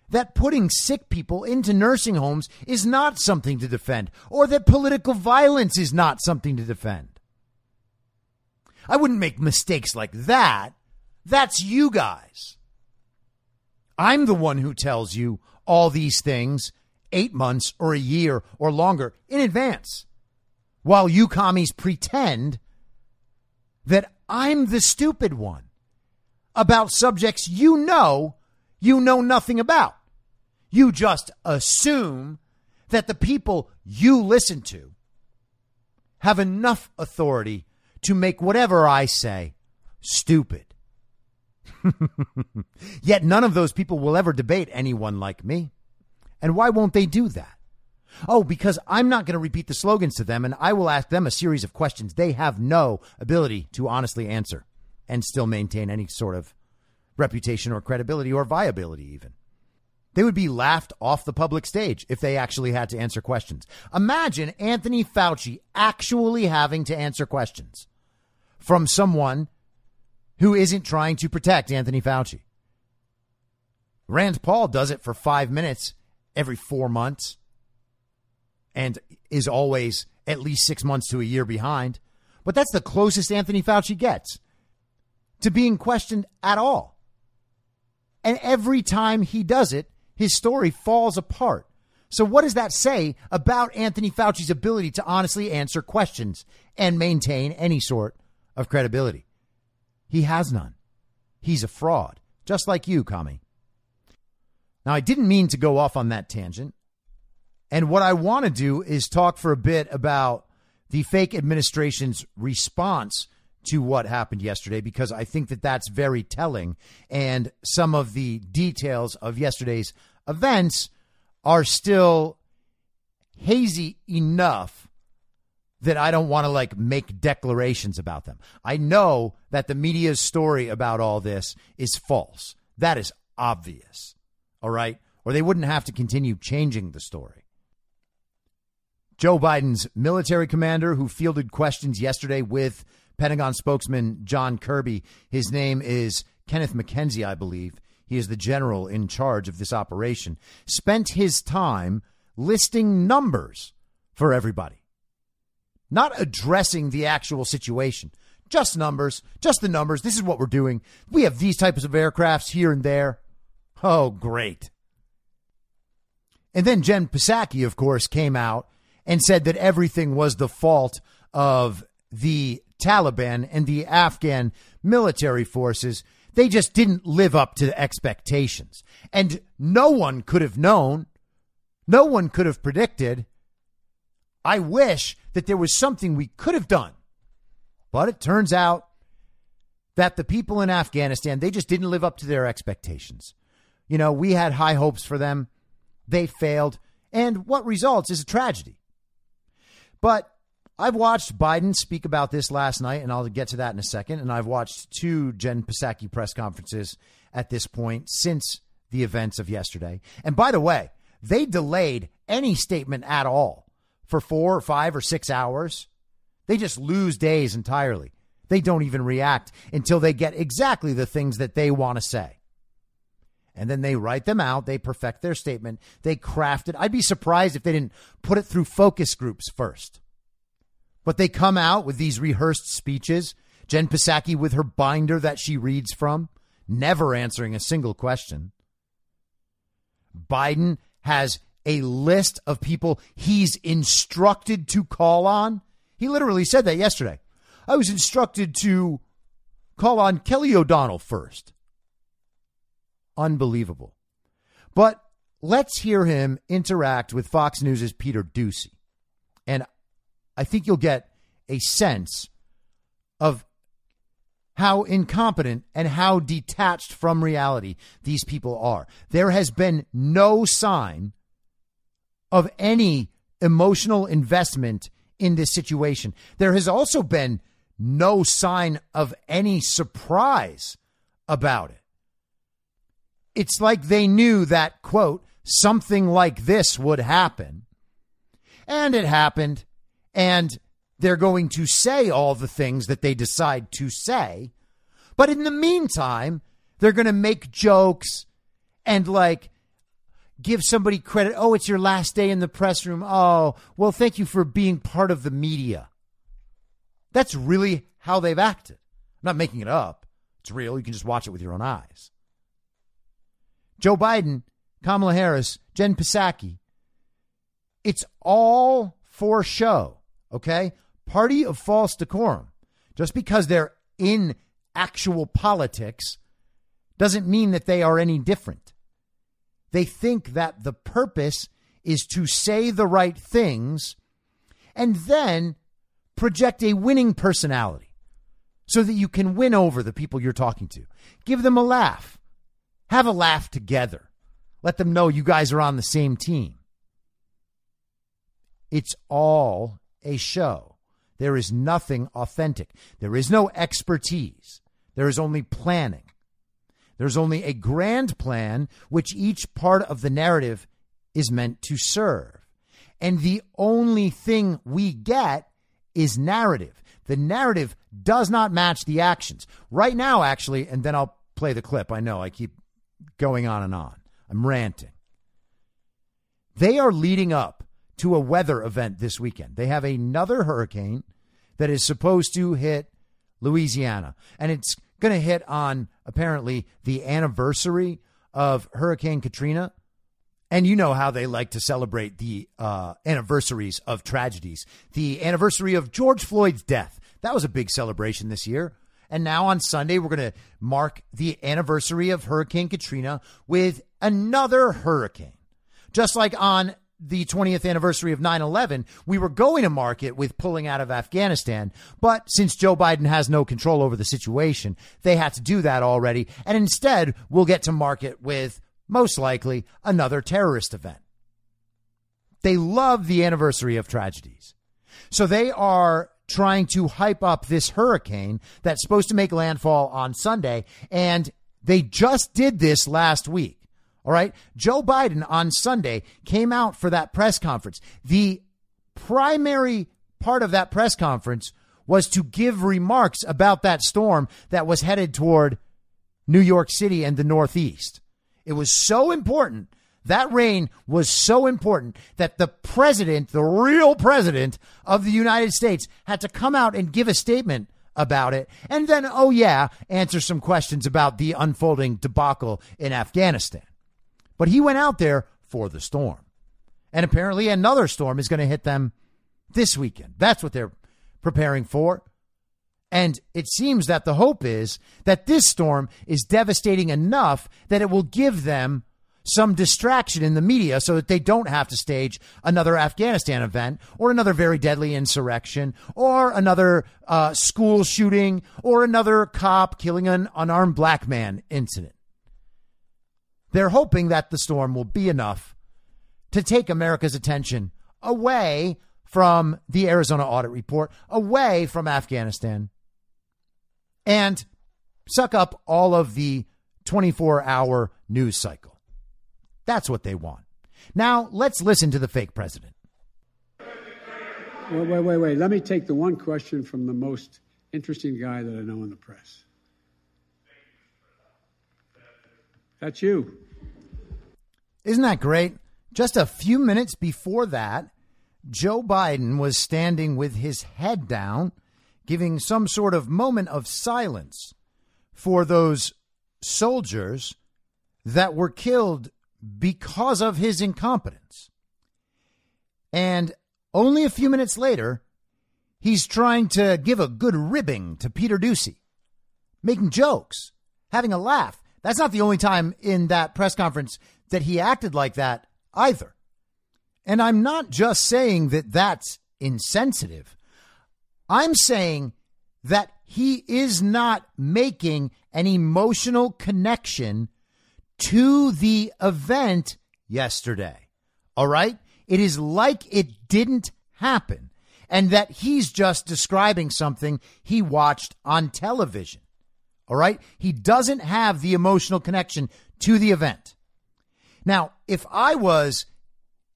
that putting sick people into nursing homes is not something to defend, or that political violence is not something to defend. I wouldn't make mistakes like that. That's you guys. I'm the one who tells you all these things eight months or a year or longer in advance, while you commies pretend that I'm the stupid one about subjects you know you know nothing about. You just assume that the people you listen to have enough authority to make whatever I say stupid. [LAUGHS] Yet none of those people will ever debate anyone like me. And why won't they do that? Oh, because I'm not going to repeat the slogans to them and I will ask them a series of questions they have no ability to honestly answer and still maintain any sort of reputation or credibility or viability, even. They would be laughed off the public stage if they actually had to answer questions. Imagine Anthony Fauci actually having to answer questions from someone who isn't trying to protect Anthony Fauci. Rand Paul does it for five minutes every four months and is always at least six months to a year behind. But that's the closest Anthony Fauci gets to being questioned at all. And every time he does it, his story falls apart. So, what does that say about Anthony Fauci's ability to honestly answer questions and maintain any sort of credibility? He has none. He's a fraud, just like you, commie. Now, I didn't mean to go off on that tangent. And what I want to do is talk for a bit about the fake administration's response to what happened yesterday because I think that that's very telling. And some of the details of yesterday's events are still hazy enough that I don't want to like make declarations about them. I know that the media's story about all this is false. That is obvious. All right. Or they wouldn't have to continue changing the story. Joe Biden's military commander, who fielded questions yesterday with Pentagon spokesman John Kirby, his name is Kenneth McKenzie, I believe. He is the general in charge of this operation, spent his time listing numbers for everybody, not addressing the actual situation. Just numbers, just the numbers. This is what we're doing. We have these types of aircrafts here and there. Oh, great. And then Jen Psaki, of course, came out and said that everything was the fault of the Taliban and the Afghan military forces. They just didn't live up to expectations. And no one could have known, no one could have predicted. I wish that there was something we could have done. But it turns out that the people in Afghanistan, they just didn't live up to their expectations. You know, we had high hopes for them. They failed. And what results is a tragedy. But I've watched Biden speak about this last night, and I'll get to that in a second. And I've watched two Jen Psaki press conferences at this point since the events of yesterday. And by the way, they delayed any statement at all for four or five or six hours. They just lose days entirely. They don't even react until they get exactly the things that they want to say. And then they write them out. They perfect their statement. They craft it. I'd be surprised if they didn't put it through focus groups first. But they come out with these rehearsed speeches. Jen Psaki with her binder that she reads from, never answering a single question. Biden has a list of people he's instructed to call on. He literally said that yesterday. I was instructed to call on Kelly O'Donnell first. Unbelievable. But let's hear him interact with Fox News' Peter Doocy. And I think you'll get a sense of how incompetent and how detached from reality these people are. There has been no sign of any emotional investment in this situation. There has also been no sign of any surprise about it. It's like they knew that, quote, something like this would happen. And it happened and they're going to say all the things that they decide to say. But in the meantime, they're going to make jokes and like give somebody credit. Oh, it's your last day in the press room. Oh, well, thank you for being part of the media. That's really how they've acted. I'm not making it up. It's real. You can just watch it with your own eyes. Joe Biden, Kamala Harris, Jen Psaki. It's all for show. Okay? Party of false decorum. Just because they're in actual politics doesn't mean that they are any different. They think that the purpose is to say the right things and then project a winning personality so that you can win over the people you're talking to. Give them a laugh. Have a laugh together. Let them know you guys are on the same team. It's all a show. There is nothing authentic. There is no expertise. There is only planning. There's only a grand plan which each part of the narrative is meant to serve. And the only thing we get is narrative. The narrative does not match the actions. Right now, actually, and then I'll play the clip. I know I keep going on and on. I'm ranting. They are leading up to a weather event this weekend. They have another hurricane that is supposed to hit Louisiana, and it's going to hit on apparently the anniversary of Hurricane Katrina. And you know how they like to celebrate the uh, anniversaries of tragedies. The anniversary of George Floyd's death. That was a big celebration this year. And now on Sunday, we're going to mark the anniversary of Hurricane Katrina with another hurricane. Just like on the 20th anniversary of 9 11, we were going to mark it with pulling out of Afghanistan. But since Joe Biden has no control over the situation, they had to do that already. And instead, we'll get to mark it with most likely another terrorist event. They love the anniversary of tragedies. So they are trying to hype up this hurricane that's supposed to make landfall on Sunday. And they just did this last week. All right. Joe Biden on Sunday came out for that press conference. The primary part of that press conference was to give remarks about that storm that was headed toward New York City and the Northeast. It was so important That rain was so important that the president, the real president of the United States, had to come out and give a statement about it. And then, oh, yeah, answer some questions about the unfolding debacle in Afghanistan. But he went out there for the storm. And apparently, another storm is going to hit them this weekend. That's what they're preparing for. And it seems that the hope is that this storm is devastating enough that it will give them some distraction in the media so that they don't have to stage another Afghanistan event or another very deadly insurrection or another uh, school shooting or another cop killing an unarmed black man incident. They're hoping that the storm will be enough to take America's attention away from the Arizona audit report, away from Afghanistan, and suck up all of the 24 hour news cycle. That's what they want. Now, let's listen to the fake president. Wait, wait, wait, wait. Let me take the one question from the most interesting guy that I know in the press. That's you. Isn't that great? Just a few minutes before that, Joe Biden was standing with his head down, giving some sort of moment of silence for those soldiers that were killed because of his incompetence. And only a few minutes later, he's trying to give a good ribbing to Peter Doocy, making jokes, having a laugh. That's not the only time in that press conference that he acted like that either. And I'm not just saying that that's insensitive. I'm saying that he is not making an emotional connection to the event yesterday. All right? It is like it didn't happen and that he's just describing something he watched on television. All right? He doesn't have the emotional connection to the event. Now, if I was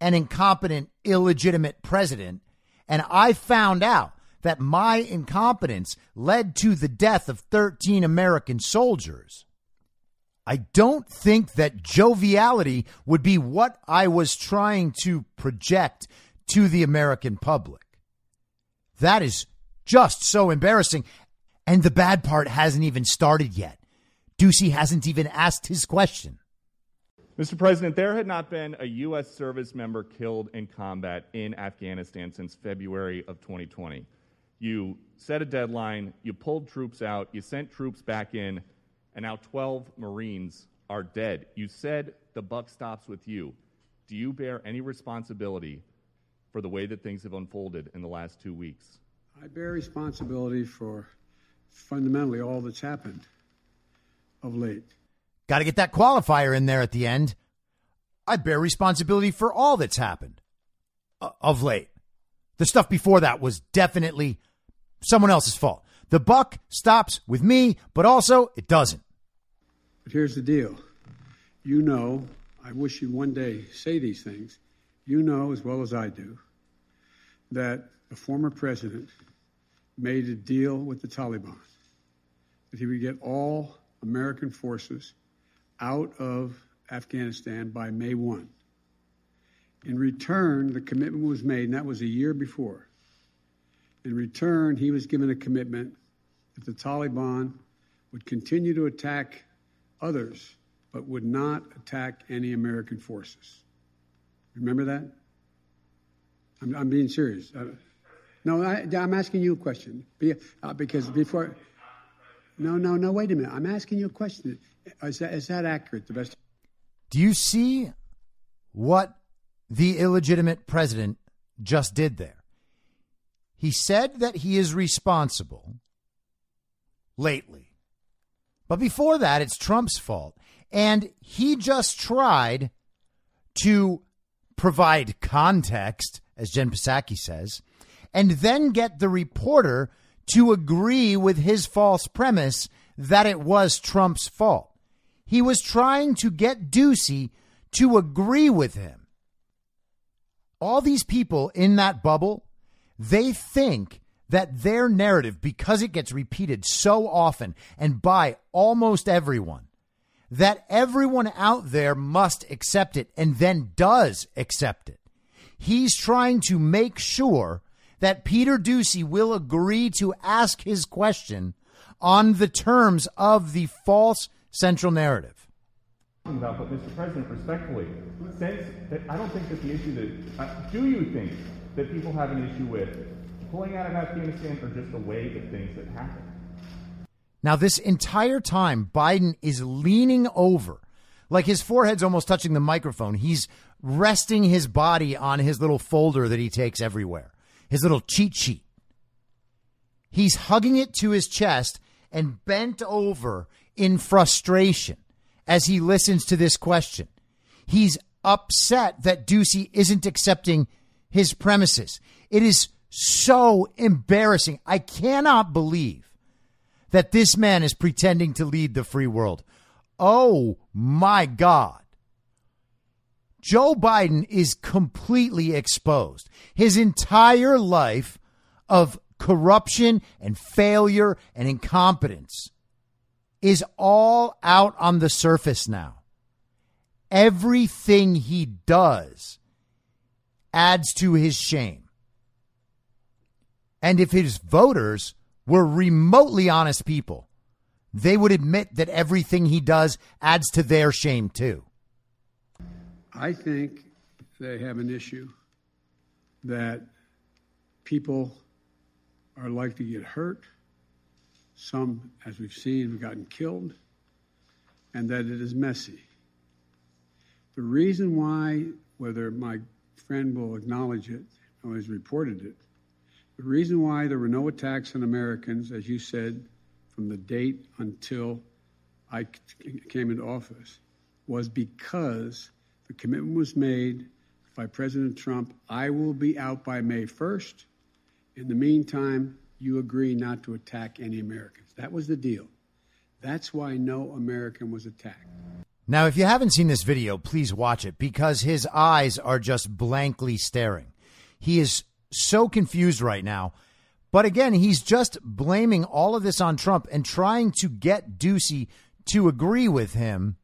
an incompetent, illegitimate president and I found out that my incompetence led to the death of 13 American soldiers, I don't think that joviality would be what I was trying to project to the American public. That is just so embarrassing. And the bad part hasn't even started yet. Doocy hasn't even asked his question. Mr. President, there had not been a U.S. service member killed in combat in Afghanistan since February of 2020. You set a deadline, you pulled troops out, you sent troops back in, and now 12 Marines are dead. You said the buck stops with you. Do you bear any responsibility for the way that things have unfolded in the last two weeks? I bear responsibility for fundamentally all that's happened of late. Got to get that qualifier in there at the end. I bear responsibility for all that's happened uh, of late. The stuff before that was definitely someone else's fault. The buck stops with me, but also it doesn't. But here's the deal. You know, I wish you'd one day say these things. You know as well as I do that the former president made a deal with the Taliban that he would get all American forces out of Afghanistan by May 1. In return, the commitment was made, and that was a year before. In return, he was given a commitment that the Taliban would continue to attack others, but would not attack any American forces. Remember that? I'm, I'm being serious. Uh, no, I, am asking you a question. Be, uh, because before. No, no, no, wait a minute. I'm asking you a question. Is that, is that accurate? The best. Do you see what the illegitimate president just did there? He said that he is responsible lately. But before that, it's Trump's fault. And he just tried to provide context, as Jen Psaki says, and then get the reporter to agree with his false premise that it was Trump's fault. He was trying to get Doocy to agree with him. All these people in that bubble they think that their narrative, because it gets repeated so often and by almost everyone, that everyone out there must accept it and then does accept it. He's trying to make sure that Peter Doocy will agree to ask his question on the terms of the false central narrative. About, but Mr. President, respectfully, since that I don't think that the issue that uh, do you think that people have an issue with pulling out of Afghanistan are just a way that things that happen? Now, this entire time, Biden is leaning over, like his forehead's almost touching the microphone. He's resting his body on his little folder that he takes everywhere, his little cheat sheet. He's hugging it to his chest and bent over in frustration as he listens to this question. He's upset that Doocy isn't accepting his premises. It is so embarrassing. I cannot believe that this man is pretending to lead the free world. Oh my God. Joe Biden is completely exposed. His entire life of corruption and failure and incompetence is all out on the surface now. Everything he does adds to his shame. And if his voters were remotely honest people, they would admit that everything he does adds to their shame too. I think they have an issue that people are likely to get hurt. Some, as we've seen, have gotten killed, and that it is messy. The reason why, whether my friend will acknowledge it or has reported it, the reason why there were no attacks on Americans, as you said, from the date until I came into office, was because the commitment was made by President Trump I will be out by May 1st. In the meantime, you agree not to attack any Americans. That was the deal. That's why no American was attacked. Now, if you haven't seen this video, please watch it because his eyes are just blankly staring. He is so confused right now. But again, he's just blaming all of this on Trump and trying to get Doocy to agree with him.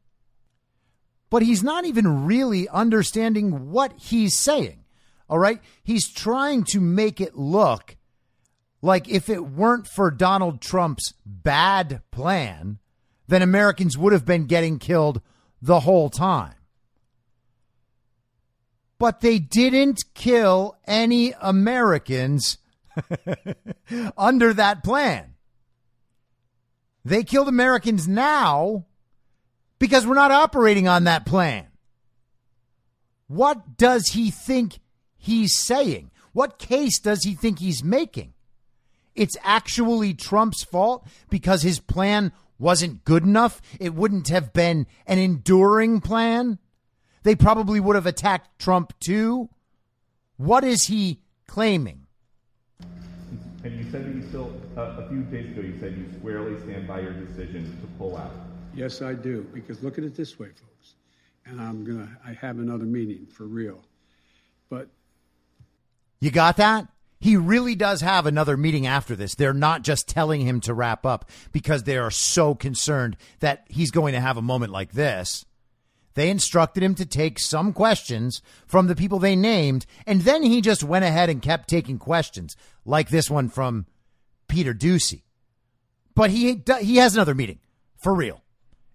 But he's not even really understanding what he's saying. All right. He's trying to make it look like if it weren't for Donald Trump's bad plan, then Americans would have been getting killed the whole time. But they didn't kill any Americans [LAUGHS] under that plan. They killed Americans now because we're not operating on that plan. What does he think he's saying? What case does he think he's making? it's actually Trump's fault because his plan wasn't good enough. It wouldn't have been an enduring plan. They probably would have attacked Trump too. What is he claiming? And you said that you still, uh, a few days ago, you said you squarely stand by your decision to pull out. Yes, I do. Because look at it this way, folks. And I'm going to, I have another meeting for real. But. You got that? he really does have another meeting after this. They're not just telling him to wrap up because they are so concerned that he's going to have a moment like this. They instructed him to take some questions from the people they named, and then he just went ahead and kept taking questions, like this one from Peter Doocy. But he he has another meeting for real,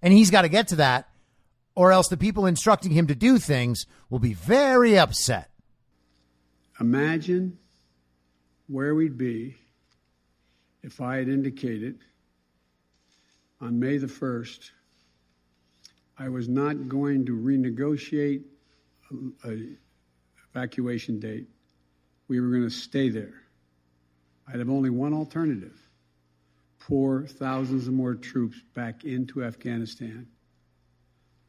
and he's got to get to that, or else the people instructing him to do things will be very upset. Imagine where we'd be if I had indicated on May the 1st I was not going to renegotiate a, a evacuation date. We were going to stay there. I'd have only one alternative pour thousands of more troops back into Afghanistan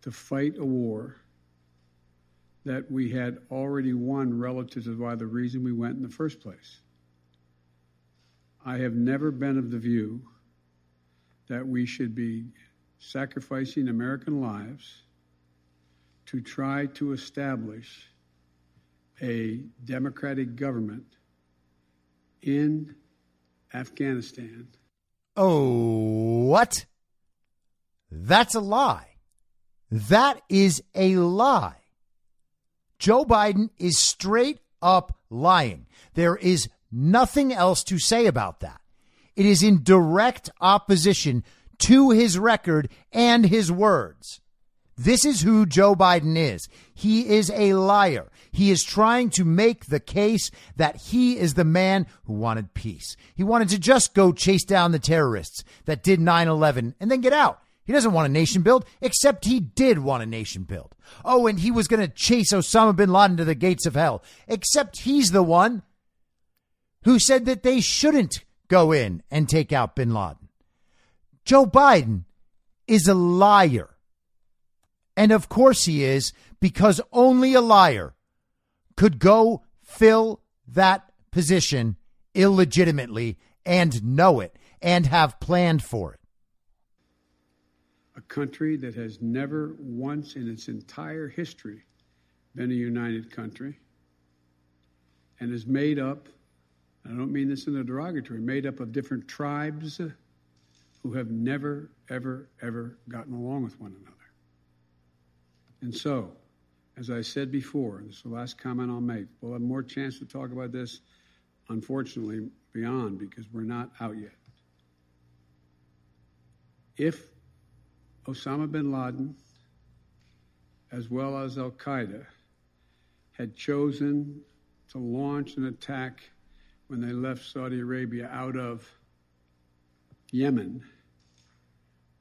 to fight a war that we had already won relative to why the reason we went in the first place. I have never been of the view that we should be sacrificing American lives to try to establish a democratic government in Afghanistan. Oh, what? That's a lie. That is a lie. Joe Biden is straight up lying. There is nothing else to say about that. It is in direct opposition to his record and his words. This is who Joe Biden is. He is a liar. He is trying to make the case that he is the man who wanted peace. He wanted to just go chase down the terrorists that did 9 11 and then get out. He doesn't want a nation build, except he did want a nation build. Oh, and he was going to chase Osama bin Laden to the gates of hell, except he's the one who said that they shouldn't go in and take out bin Laden. Joe Biden is a liar. And of course he is, because only a liar could go fill that position illegitimately and know it and have planned for it. A country that has never once in its entire history been a united country and is made up, I don't mean this in a derogatory, made up of different tribes who have never, ever, ever gotten along with one another. And so, as I said before, this is the last comment I'll make, we'll have more chance to talk about this, unfortunately, beyond because we're not out yet. If Osama bin Laden, as well as Al Qaeda, had chosen to launch an attack when they left Saudi Arabia out of Yemen,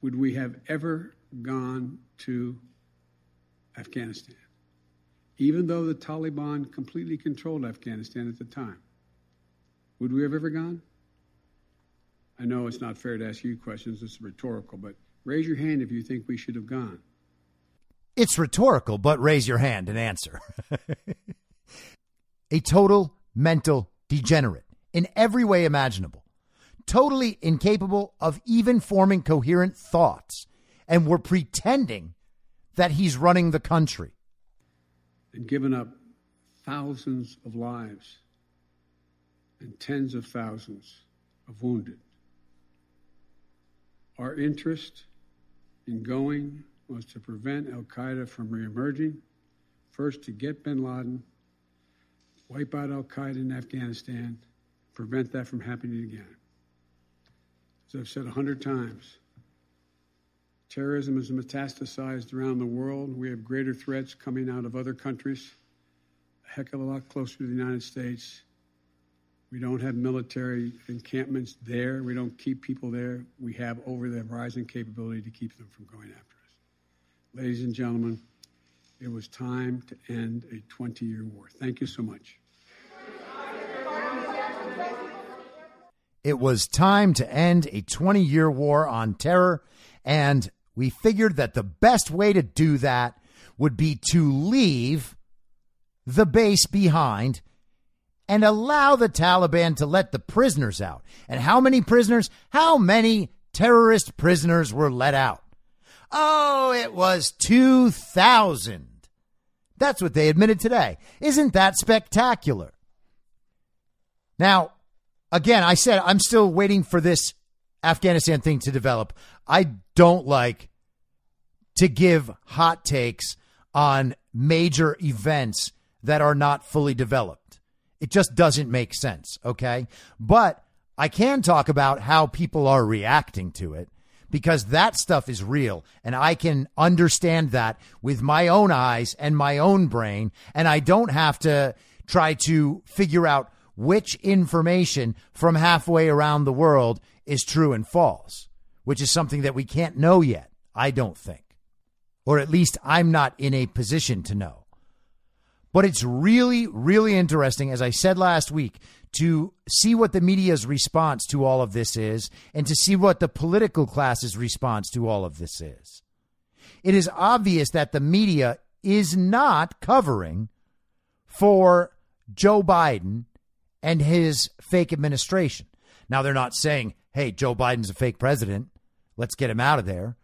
would we have ever gone to Afghanistan, even though the Taliban completely controlled Afghanistan at the time. Would we have ever gone? I know it's not fair to ask you questions, it's rhetorical, but raise your hand if you think we should have gone. It's rhetorical, but raise your hand and answer. [LAUGHS] a total mental degenerate in every way imaginable, totally incapable of even forming coherent thoughts, and we're pretending that he's running the country. And given up thousands of lives and tens of thousands of wounded. Our interest in going was to prevent Al Qaeda from reemerging, first to get bin Laden, wipe out Al Qaeda in Afghanistan, prevent that from happening again. As I've said a hundred times, Terrorism is metastasized around the world. We have greater threats coming out of other countries, a heck of a lot closer to the United States. We don't have military encampments there. We don't keep people there. We have over the horizon capability to keep them from going after us. Ladies and gentlemen, it was time to end a 20 year war. Thank you so much. It was time to end a 20 year war on terror. And we figured that the best way to do that would be to leave the base behind and allow the Taliban to let the prisoners out. And how many prisoners? How many terrorist prisoners were let out? Oh, it was 2,000. That's what they admitted today. Isn't that spectacular? Now, again, I said I'm still waiting for this Afghanistan thing to develop. I don't like to give hot takes on major events that are not fully developed. It just doesn't make sense, okay? But I can talk about how people are reacting to it because that stuff is real and I can understand that with my own eyes and my own brain and I don't have to try to figure out which information from halfway around the world is true and false, which is something that we can't know yet, I don't think. Or at least I'm not in a position to know. But it's really, really interesting, as I said last week, to see what the media's response to all of this is and to see what the political class's response to all of this is. It is obvious that the media is not covering for Joe Biden and his fake administration. Now, they're not saying, hey, Joe Biden's a fake president. Let's get him out of there.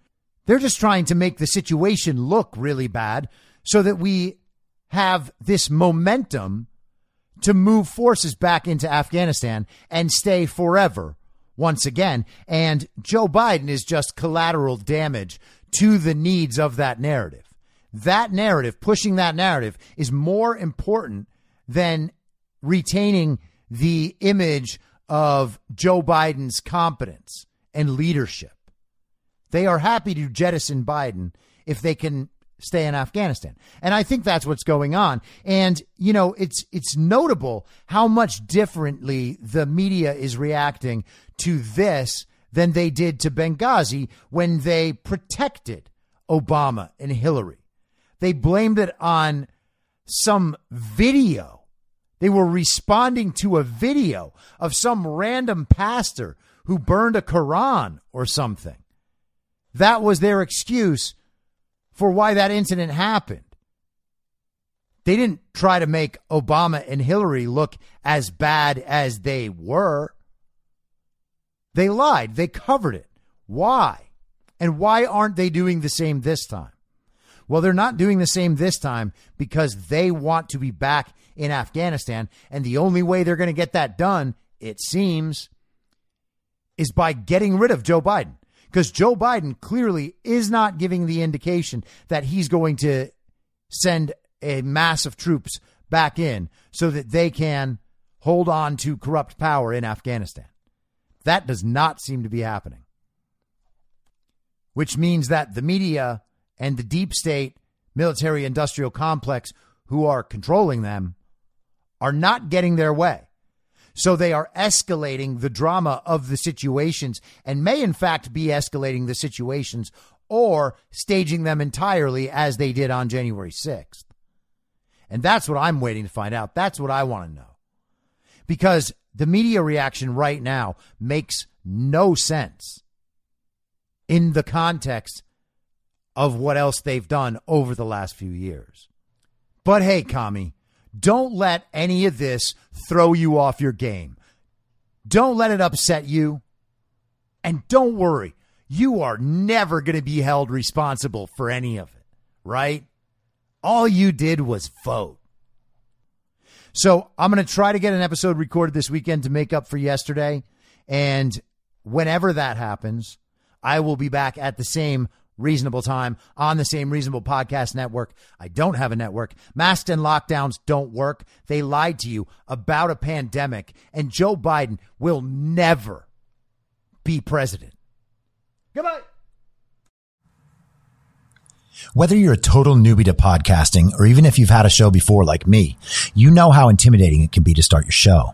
They're just trying to make the situation look really bad so that we have this momentum to move forces back into Afghanistan and stay forever once again. And Joe Biden is just collateral damage to the needs of that narrative. That narrative, pushing that narrative, is more important than retaining the image of Joe Biden's competence and leadership. They are happy to jettison Biden if they can stay in Afghanistan. And I think that's what's going on. And you know, it's it's notable how much differently the media is reacting to this than they did to Benghazi when they protected Obama and Hillary. They blamed it on some video. They were responding to a video of some random pastor who burned a Quran or something. That was their excuse for why that incident happened. They didn't try to make Obama and Hillary look as bad as they were. They lied. They covered it. Why? And why aren't they doing the same this time? Well, they're not doing the same this time because they want to be back in Afghanistan. And the only way they're going to get that done, it seems, is by getting rid of Joe Biden. Because Joe Biden clearly is not giving the indication that he's going to send a mass of troops back in so that they can hold on to corrupt power in Afghanistan. That does not seem to be happening. Which means that the media and the deep state military industrial complex who are controlling them are not getting their way. So they are escalating the drama of the situations and may, in fact, be escalating the situations or staging them entirely as they did on January 6th. And that's what I'm waiting to find out. That's what I want to know. Because the media reaction right now makes no sense in the context of what else they've done over the last few years. But hey, commie, don't let any of this throw you off your game. Don't let it upset you. And don't worry, you are never going to be held responsible for any of it, right? All you did was vote. So I'm going to try to get an episode recorded this weekend to make up for yesterday. And whenever that happens, I will be back at the same reasonable time on the same reasonable podcast network. I don't have a network. Masks and lockdowns don't work. They lied to you about a pandemic, and Joe Biden will never be president. Goodbye. Whether you're a total newbie to podcasting or even if you've had a show before like me, you know how intimidating it can be to start your show.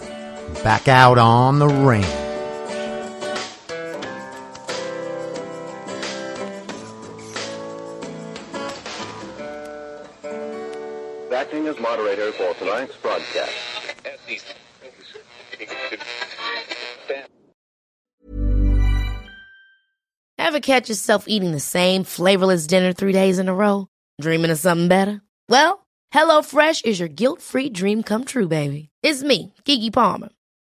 Back out on the range. Acting as moderator for tonight's broadcast. Ever catch yourself eating the same flavorless dinner three days in a row? Dreaming of something better? Well, HelloFresh is your guilt-free dream come true, baby. It's me, Keke Palmer.